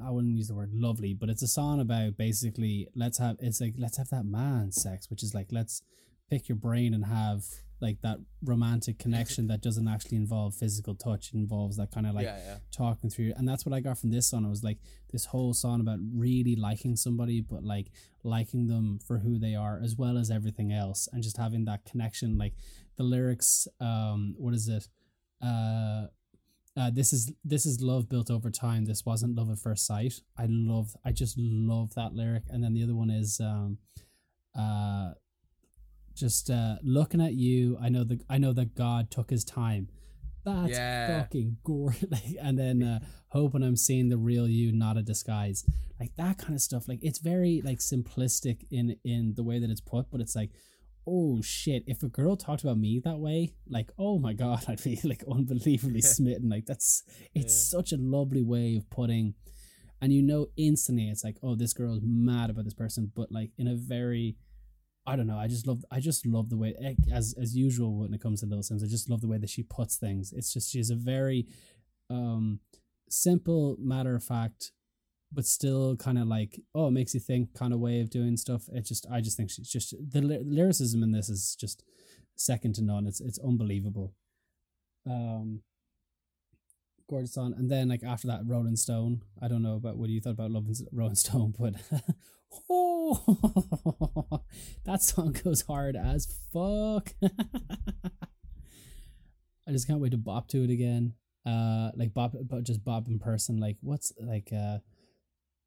i wouldn't use the word lovely but it's a song about basically let's have it's like let's have that man sex which is like let's pick your brain and have like that romantic connection that doesn't actually involve physical touch it involves that kind of like yeah yeah. talking through and that's what i got from this song. It was like this whole song about really liking somebody but like liking them for who they are as well as everything else and just having that connection like the lyrics um what is it? Uh uh, this is this is love built over time. This wasn't love at first sight. I love, I just love that lyric. And then the other one is, um, uh, just uh, looking at you. I know that I know that God took His time. That's Yeah. fucking. Like, and then uh, hoping I'm seeing the real you, not a disguise. Like that kind of stuff. Like it's very like simplistic in in the way that it's put, but it's like, oh shit! If a girl talked about me that way, like oh my god, I'd be like unbelievably smitten. Like that's it's such a lovely way of putting, and you know instantly it's like oh this girl is mad about this person, but like in a very I don't know. I just love. I just love the way, as as usual when it comes to Little Simz. I just love the way that she puts things. It's just she's a very um simple, matter of fact, but still kind of like oh, it makes you think kind of way of doing stuff. It just I just think she's just the lyricism in this is just second to none. It's it's unbelievable. Um, gorgeous song, and then like after that, Rolling Stone. I don't know about what you thought about Loving Rolling Stone, but oh, that song goes hard as fuck. I just can't wait to bop to it again. Uh, like bop, but just bop in person. Like what's like uh.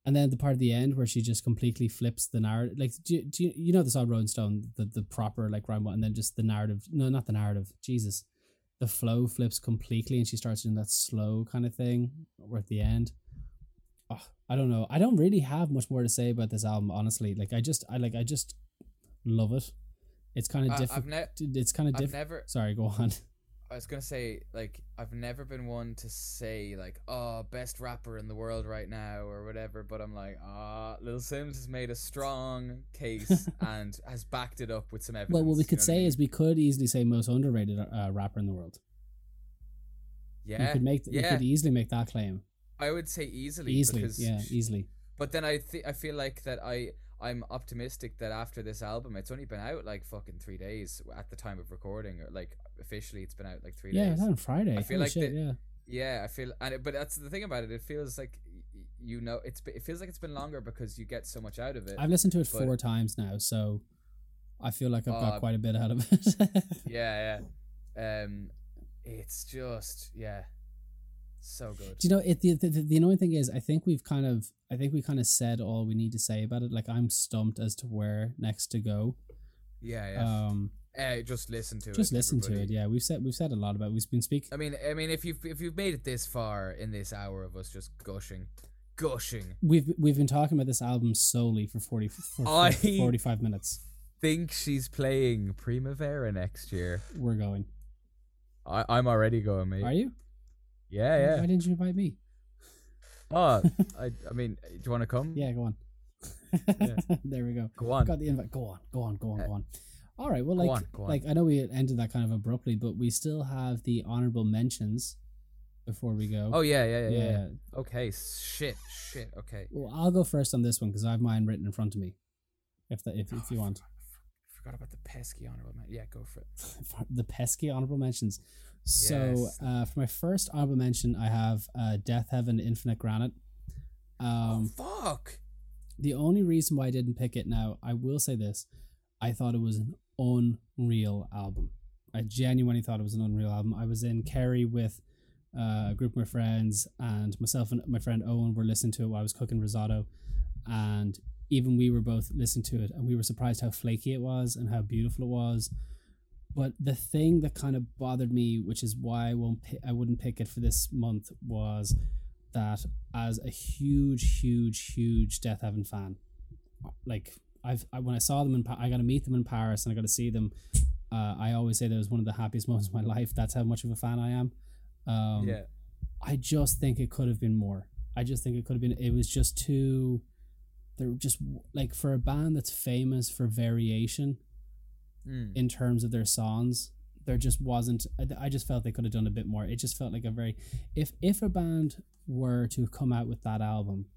And then the part at the end where she just completely flips the narrative, like do you, do you, you know the song Rolling Stone, the the proper like rhyme, one, and then just the narrative. No, not the narrative. Jesus, the flow flips completely, and she starts doing that slow kind of thing. Or at the end, oh, I don't know. I don't really have much more to say about this album, honestly. Like I just, I like, I just love it. It's kind of I've different. ne- it's kind of different. never Sorry, go on. I was gonna say like I've never been one to say like oh best rapper in the world right now or whatever, but I'm like ah Lil Simz has made a strong case and has backed it up with some evidence. Well, what we you could what I say mean? is we could easily say most underrated uh, rapper in the world. yeah, you could make yeah. could easily make that claim. I would say easily, Easily, because yeah, easily. But then I th- I feel like that I I'm optimistic that after this album, it's only been out like fucking three days at the time of recording, or like officially it's been out like three Yeah, days. that on Friday. I feel Holy like shit, the- yeah. Yeah, I feel, and it, but that's the thing about it. It feels like you know, it's it feels like it's been longer because you get so much out of it. I've listened to it four times now, so I feel like I've Oh, got quite a bit out of it. yeah, yeah. Um, it's just yeah, so good. Do you know it? The, the the annoying thing is, I think we've kind of, I think we kind of said all we need to say about it. Like I'm stumped as to where next to go. Yeah, yeah. Um, uh, just listen to it. just listen to it. Yeah, we've said we've said a lot about. it. We've been speaking. I mean, I mean, if you've if you've made it this far in this hour of us just gushing, gushing, We've we've been talking about this album solely for forty for, for I- 45 minutes. think she's playing Primavera next year. We're going. I, I'm already going, mate. Are you? Yeah, yeah. Why didn't you invite me? Oh, I, I mean, do you want to come? Yeah, go on. there we go. Go on. Got the invite. Go on. Go on. Go on. Uh, Go on. All right. Well, go like, on, go on. like I know we ended that kind of abruptly, but we still have the honorable mentions before we go. Oh yeah, yeah, yeah, yeah. Yeah. yeah. Okay, shit, shit. Okay. Well, I'll go first on this one because I have mine written in front of me. If that, if, if you want, I Forgot about the pesky honorable. Yeah, go for it. the pesky honorable mentions. So, Yes. uh, for my first honorable mention, I have uh, Deafheaven, Infinite Granite. Um, oh fuck. the only reason why I didn't pick it now, I will say this: I thought it was an unreal album. I genuinely thought it was an unreal album. I was in Kerry with uh, a group of my friends, and myself and my friend Owen were listening to it while I was cooking risotto, and even we were both listening to it, and we were surprised how flaky it was and how beautiful it was. But the thing that kind of bothered me, which is why I won't, I wouldn't pick it for this month, was that as a huge, huge, huge Deafheaven fan, like I've I, when I saw them in, Pa- I got to meet them in Paris and I got to see them. Uh, I always say that was one of the happiest moments of my life. That's how much of a fan I am. Um, yeah. I just think it could have been more. I just think it could have been. It was just too. They're just like for a band that's famous for variation Mm. in terms of their songs. There just wasn't. I- I just felt they could have done a bit more. It just felt like a very. If if a band were to come out with that album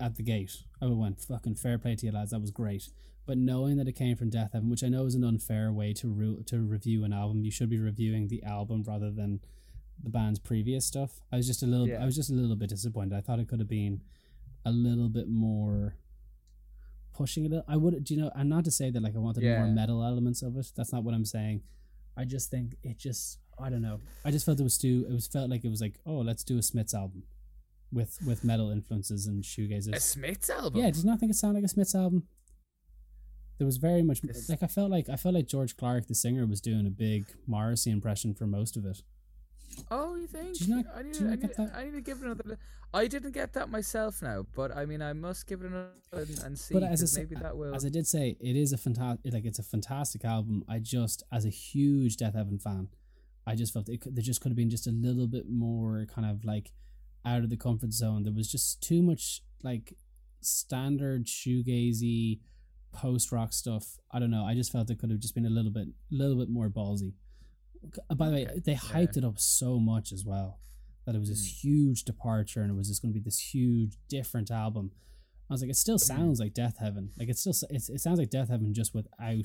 at the gate, I would went fucking fair play to you lads. That was great. But knowing that it came from Deafheaven, which I know is an unfair way to ru- to review an album, you should be reviewing the album rather than the band's previous stuff. I was just a little. Yeah. I was just a little bit disappointed. I thought it could have been a little bit more pushing it. I would, do you know, and not to say that like I wanted more metal elements of it. That's not what I'm saying. I just think it just, I don't know. I just felt it was too. It was felt like it was like, oh, let's do a Smiths album with with metal influences and shoegazers. A. Smiths album. Yeah, did you not think it sounded like a Smiths album? There was very much This- like I felt like I felt like George Clarke, the singer, was doing a big Morrissey impression for most of it. Oh, you think? Did you not- I need, I, need, that? I need to give it another. li- I didn't get that myself now, but I mean, I must give it another and, and see. But as I maybe that will. As I did say, it is a fantastic, like it's a fantastic album. I just, as a huge Deafheaven fan, I just felt it there just could have been just a little bit more kind of like out of the comfort zone. There was just too much like standard shoegazy post rock stuff. I don't know. I just felt it could have just been a little bit, little bit more ballsy. Uh, By the way, they yeah. hyped it up so much as well that it was this Mm. huge departure and it was just going to be this huge different album. I was like, it still Mm. sounds like Deafheaven. Like it still, it's, it sounds like Deafheaven just without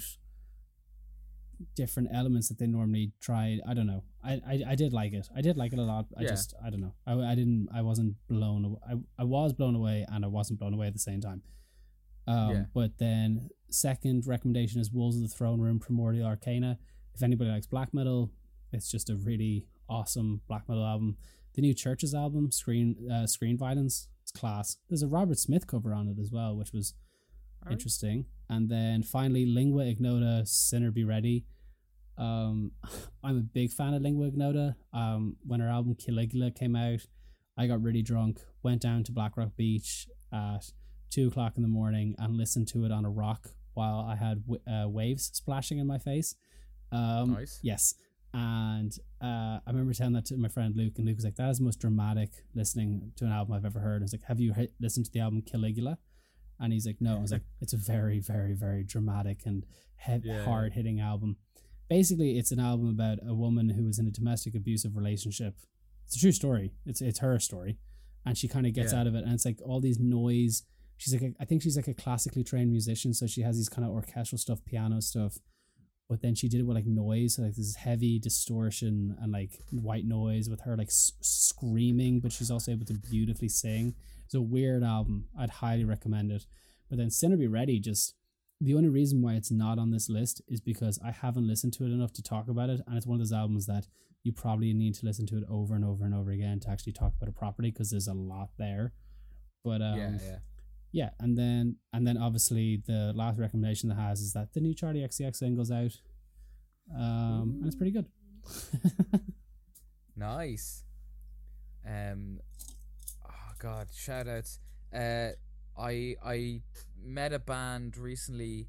different elements that they normally try. I don't know. I, I, I did like it. I did like it a lot. I Yeah. just, I don't know. I, I didn't, I wasn't blown away. I, I was blown away and I wasn't blown away at the same time. Um, Yeah. But then second recommendation is Wolves of the Throne Room Primordial Arcana. If anybody likes black metal, it's just a really awesome black metal album. The new CHVRCHES album, Screen uh, Screen Violence, it's class. There's a Robert Smith cover on it as well, which was Alright. interesting. And then finally, Lingua Ignota, Sinner Be Ready. Um, I'm a big fan of Lingua Ignota. Um, when her album Caligula came out, I got really drunk, went down to Black Rock Beach at two o'clock in the morning, and listened to it on a rock while I had w- uh, waves splashing in my face. Um, Nice. Yes, And uh, I remember telling that to my friend Luke, and Luke was like, "That is the most dramatic listening to an album I've ever heard." I was like, "Have you he- listened to the album Caligula?" And he's like, "No." I was like, "It's a very, very, very dramatic and he- Yeah. hard hitting album." Basically, it's an album about a woman who was in a domestic abusive relationship. It's a true story. It's it's her story, and she kind of gets Yeah. out of it, and it's like all these noise. She's like, a, I think she's like a classically trained musician, so she has these kind of orchestral stuff, piano stuff, but then she did it with like noise, so like this heavy distortion and like white noise with her like s- screaming, but she's also able to beautifully sing. It's a weird album. I'd highly recommend it. But then Sinner Be Ready, just the only reason why it's not on this list is because I haven't listened to it enough to talk about it, and it's one of those albums that you probably need to listen to it over and over and over again to actually talk about it properly because there's a lot there. But um, yeah, yeah. Yeah, and then and then obviously the last recommendation that has is that the new Charli XCX single's out, um, and it's pretty good. Nice. Um oh god, shout outs. Uh I I met a band recently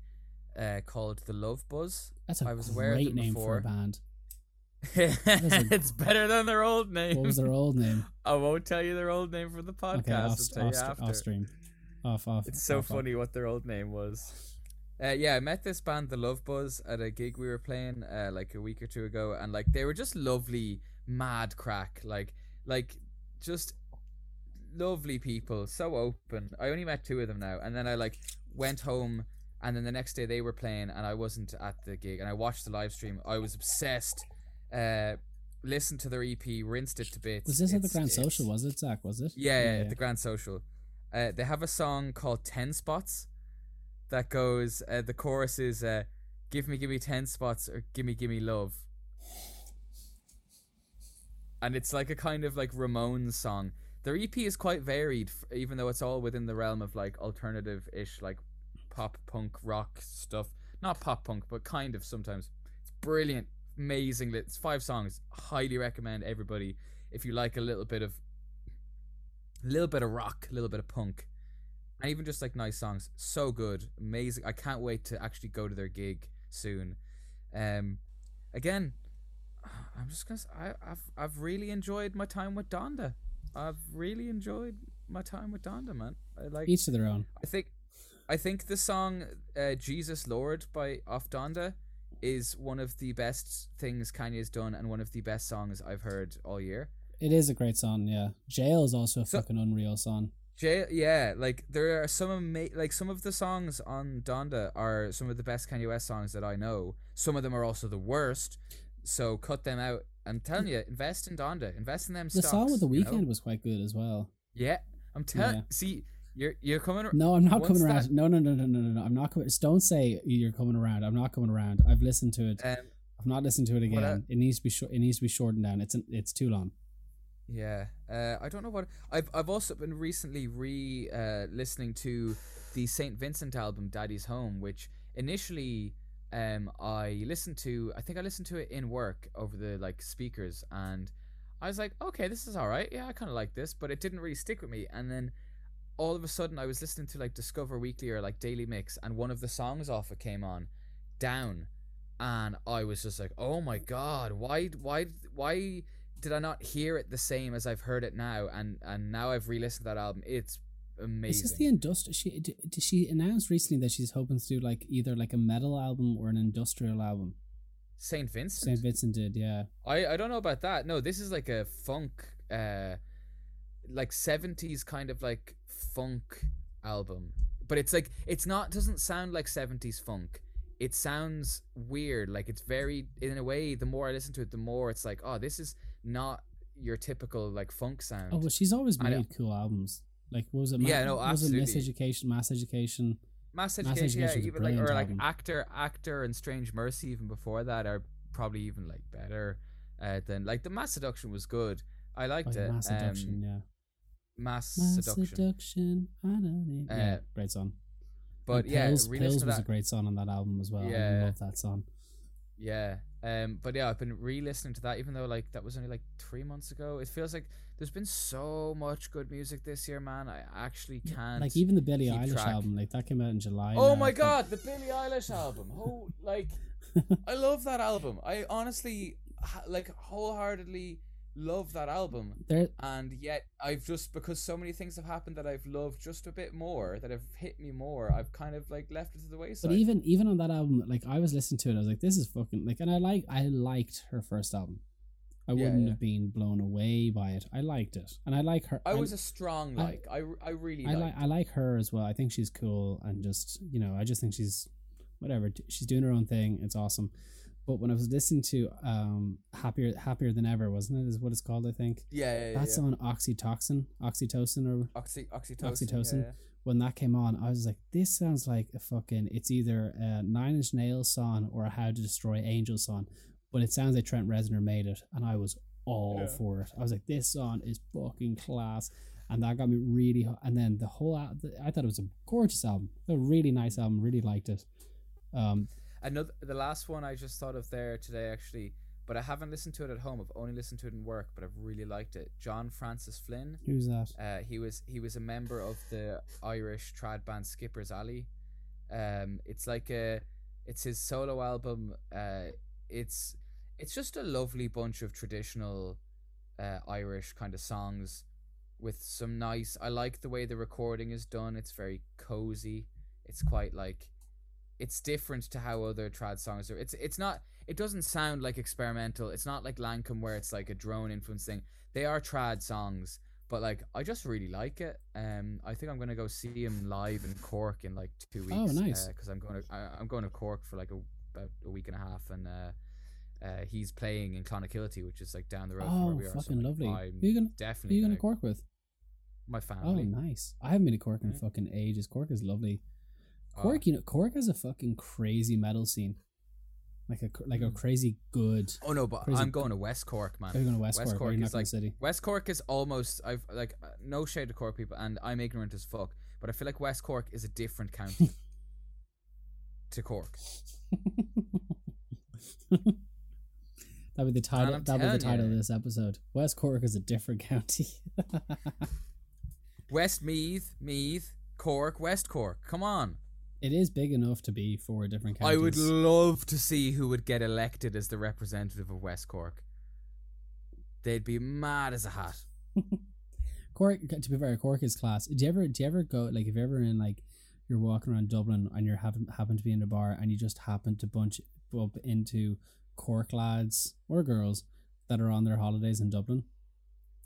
uh called The Love Buzz. That's a I was great name for a before. band. it's better than their old name. What was their old name? I won't tell you their old name for the podcast. okay, off, off, off stream, off off. It's so off, off. funny what their old name was. Uh, yeah, I met this band, The Love Buzz, at a gig we were playing uh, like a week or two ago, and like they were just lovely, mad crack, like like just lovely people, so open. I only met two of them now, and then I like went home, and then the next day they were playing, and I wasn't at the gig, and I watched the live stream. I was obsessed. Uh, listened to their EP, rinsed it to bits. Was this at the Grand it's- Social? Was it Zach? Was it? yeah, yeah, at the Grand Social. Uh, they have a song called Ten Spots that goes. Uh, the chorus is uh, "Give me, give me ten spots, or give me, give me love." And it's like a kind of like Ramones song. Their EP is quite varied, even though it's all within the realm of like alternative-ish, like pop punk rock stuff. Not pop punk, but kind of sometimes. It's brilliant, amazing. It's five songs. Highly recommend everybody if you like a little bit of a little bit of rock, a little bit of punk, and even just like nice songs. So good, amazing. I can't wait to actually go to their gig soon. Um, again, I'm just gonna. I, have I've really enjoyed my time with Donda. I've really enjoyed my time with Donda, man. I like. Each to their own. I think, I think the song uh, "Jesus Lord" by off Donda is one of the best things Kanye's done, and one of the best songs I've heard all year. It is a great song. Yeah, Jail is also a So- fucking unreal song. J- yeah, like there are some ama- like some of the songs on Donda are some of the best Kanye West songs that I know. Some of them are also the worst. So cut them out. I'm telling you, invest in Donda. Invest in them. The song with the stocks, you know? weekend was quite good as well. Yeah, I'm telling. Yeah. See, you're you're coming. No, I'm not coming that- around. No, no, no, no, no, no, no. I'm not coming. Don't say you're coming around. I'm not coming around. I've listened to it. Um, I've not listened to it again. uh, it needs to be short. It needs to be shortened down. It's an, it's too long. Yeah, uh, I don't know what I've I've also been recently re uh, listening to the Saint Vincent album Daddy's Home, which initially um I listened to. I think I listened to it in work over the like speakers, and I was like, okay, this is all right. Yeah, I kind of like this, but it didn't really stick with me. And then all of a sudden, I was listening to like Discover Weekly or like Daily Mix, and one of the songs off it came on, Down, and I was just like, oh my god, why why why did I not hear it the same as I've heard it now? And and now I've re-listened to that album. It's amazing. Is this the industrial? She d- did she announced recently that she's hoping to do like either like a metal album or an industrial album. Saint Vincent. Saint Vincent did, yeah. I I don't know about that. No, this is like a funk, uh, like seventies kind of like funk album. But it's like it's not doesn't sound like seventies funk. It sounds weird. Like it's very in a way. The more I listen to it, the more it's like, oh, this is not your typical like funk sound. Oh, well, she's always made cool albums. Like what was it? Yeah, no, what was it absolutely. Miseducation, Mass Education. Mass Education, Mass Education, yeah, Education even like or like album. actor, actor, and Strange Mercy even before that are probably even like better uh, than like the Mass Seduction was good. I Oh, liked yeah, it. Mass Seduction, um, yeah. Mass, Mass Seduction. Seduction. I don't need. yeah, Uh, great song. But And yeah, Pills, Pills was a great song on that album as well. Yeah, I Yeah. love that song. Yeah. Um. But yeah, I've been re-listening to that, even though like that was only like three months ago. It feels like there's been so much good music this year, man. I actually can't. Like even the Billie Eilish track. album, like that came out in July. Oh now, my god, the Billie Eilish album. Oh, like I love that album. I honestly, like wholeheartedly love that album, There, and yet I've just because so many things have happened that I've loved just a bit more that have hit me more. I've kind of like left it to the wayside. but even even on that album, like I was listening to it, I was like, this is fucking like, and I like I liked her first album. I Yeah, wouldn't yeah. have been blown away by it. I liked it, and I like her. I was a strong like. I, I really I like I like her as well. I think she's cool and just you know I just think she's whatever she's doing her own thing. It's awesome. But when I was listening to um happier happier than ever wasn't it is what it's called I think yeah, yeah, yeah. that's yeah. on oxytocin oxytocin or Oxy, oxytocin. Oxytocin. Yeah, when that came on I was like this sounds like a fucking it's either a Nine Inch Nails song or a How to Destroy Angels song, but it sounds like Trent Reznor made it and I was all for it. I was like this song is fucking class. And that got me really, ho- and then the whole, al- I thought it was a gorgeous album, a really nice album. Really liked it. Um. Another, the last one I just thought of there today actually, but I haven't listened to it at home. I've only listened to it in work, but I've really liked it. John Francis Flynn. who's that? Uh, he was he was a member of the Irish trad band Skipper's Alley. Um, it's like a, it's his solo album. Uh, it's it's just a lovely bunch of traditional, uh, Irish kind of songs, with some nice. I like the way the recording is done. It's very cozy. It's quite like, it's different to how other trad songs are. It's it's not. It doesn't sound like experimental. It's not like Lankum where it's like a drone influence thing. They are trad songs, but like I just really like it. Um, I think I'm gonna go see him live in Cork in like two weeks. Oh, nice. Because I'm going to I, I'm going to Cork for like a about a week and a half, and uh, uh, he's playing in Clonakilty, which is like down the road from where Oh, we are. so, fucking like, lovely. I'm Who you gonna, who definitely you gonna gonna- Cork with? my family. Oh, nice. I haven't been to Cork in Yeah. fucking ages. Cork is lovely. Cork, you know, Cork has a fucking crazy metal scene, like a like a Mm. crazy good. Oh no, but I'm going to West Cork, man. You going to West, West Cork? Cork you is like- City? West Cork is almost I've like uh, no shade to Cork people, and I'm ignorant as fuck, but I feel like West Cork is a different county to Cork. That'll be the title. That'll be the title of this episode. West Cork is a different county. West Meath, Meath, Cork, West Cork. Come on. It is big enough to be four different counties. I would love to see who would get elected as the representative of West Cork. They'd be mad as a hat. Cork. To be fair, Cork is class. Do you ever? Do you ever go like if you're ever in like you're walking around Dublin and you're happen happen to be in a bar and you just happen to bunch up into Cork lads or girls that are on their holidays in Dublin.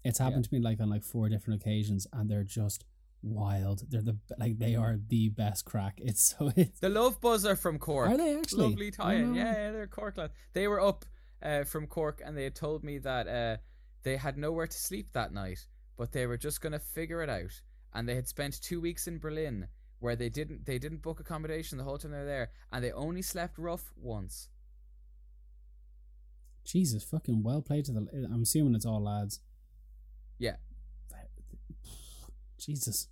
It's happened to me like on like four different occasions and they're just wild. They're the like they are the best crack. It's so it's The Love Buzzer from Cork. Are they actually? Lovely tie-in. Yeah, yeah, they're Cork lads. They were up uh, from Cork and they had told me that uh, they had nowhere to sleep that night, but they were just gonna figure it out. And they had spent two weeks in Berlin where they didn't they didn't book accommodation the whole time they were there, and they only slept rough once. Jesus fucking well played to the. I'm assuming it's all lads. Yeah. Jesus,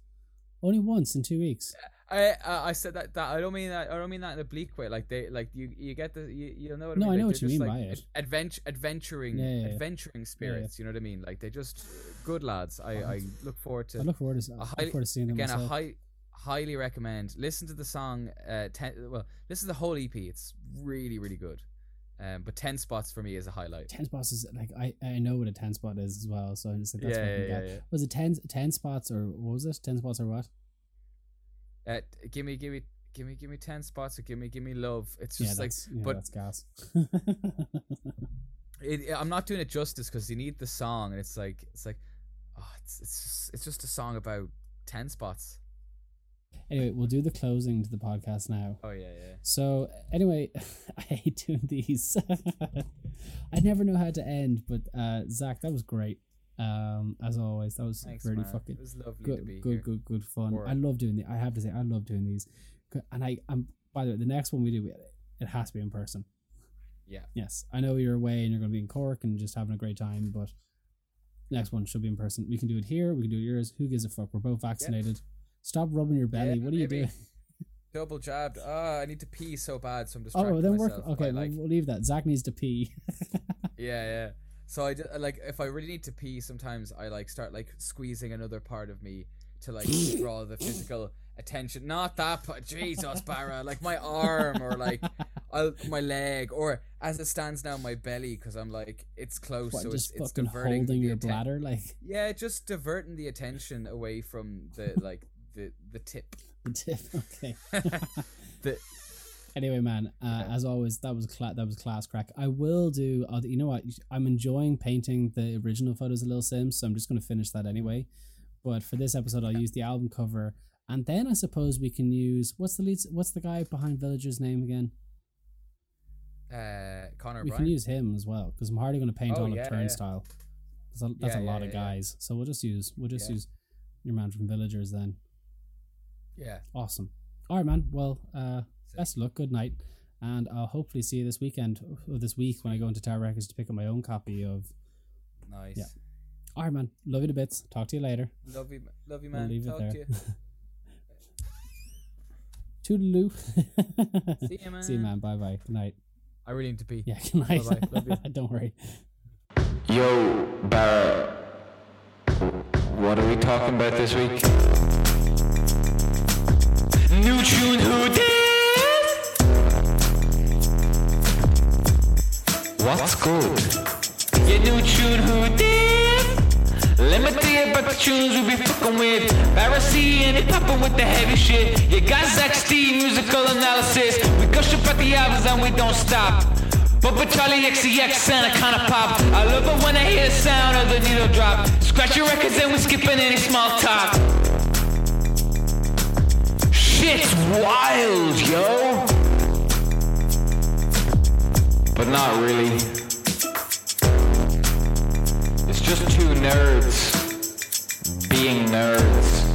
only once in two weeks. I I, I said that, that I don't mean that I don't mean that in a bleak way. Like they like you you get the you, you know what I No, mean. I know Like, what you mean like, by it. Adventure adventuring Yeah, yeah, yeah. adventuring spirits. You know what I mean? Like they're just good lads. I I look forward to I look forward to. I a look highly, forward to seeing them again a myself. high highly recommend. Listen to the song. Uh, ten, well, listen to the whole EP. It's really really good. Um, but ten spots for me is a highlight. ten spots is like I I know what a ten spot is as well. So I'm just like that's Yeah, what I yeah, can yeah, get. Was it 10, 10 spots or what was it? Ten spots or what? Uh, give me give me give me give me ten spots or give me give me love. It's Yeah, just like that's yeah, but that's gas. it, I'm not doing it justice because you need the song, and it's like it's like, oh, it's it's just, it's just a song about ten spots. Anyway, we'll do the closing to the podcast now. Oh yeah, yeah. So anyway, I hate doing these. I never know how to end, but uh Zach, that was great. Um, as always, that was Thanks, really man. fucking It was lovely to be good, good, good, good fun. Word. I love doing the. I have to say, I love doing these. And I, I'm. By the way, the next one we do, it has to be in person. Yeah. Yes, I know you're away and you're going to be in Cork and just having a great time, but next one should be in person. We can do it here. We can do it yours. Who gives a fuck? We're both vaccinated. Stop rubbing your belly. Yeah, what are you maybe. doing? Double jabbed. Oh, uh, I need to pee so bad, so I'm just Oh, then work. myself. Okay, like, we'll, leave that. Zach needs to pee. yeah, yeah. So I like if I really need to pee, sometimes I like start like squeezing another part of me to like draw the physical attention. Not that, but Jesus, Barra, like my arm or like I'll my leg, or as it stands now, my belly, because I'm like it's close, What, so just it's, it's fucking diverting holding the your atten- bladder like Yeah, just diverting the attention away from the like the the tip. the tip. Okay. The Anyway, man, uh, as always, that was cla- that was class crack. I will do. Uh, you know what? I'm enjoying painting the original photos of Lil Simz, so I'm just going to finish that anyway. But for this episode, I'll use the album cover, and then I suppose we can use what's the lead? What's the guy behind Villager's name again? uh, Conor we O'Brien. can use him as well because I'm hardly going to paint Oh, all yeah, yeah. Turnstile. That's a, that's Yeah, a lot yeah, of yeah. guys, so we'll just use we'll just Yeah. use your man from Villagers then. Yeah. Awesome. All right, man. Well, uh, best of luck. Good night. And I'll hopefully see you this weekend or this week when I go into Tower Records to pick up my own copy of. Nice. Yeah. All right, man. Love you to bits. Talk to you later. Love you, love you, We'll man. leave it Talk there. to you. Toodaloo. See you, man. See you, man. Bye bye. Good night. I really need to pee. Yeah, good night. Bye-bye. Love you. Don't worry. Yo, Barrett. What are we talking about this week? New tune, who did? What's good? Your new tune, who did? Let me tell you about the tunes we be fucking with. Piracy and it poppin' with the heavy shit. You got Zach Steve, musical analysis. We gush about the albums and we don't stop. Bubba Charli XCX sound I kinda pop. I love it when I hear the sound of the needle drop. Scratch your records and we skipping any small talk. Shit's wild, yo. But not really. It's just two nerds being nerds.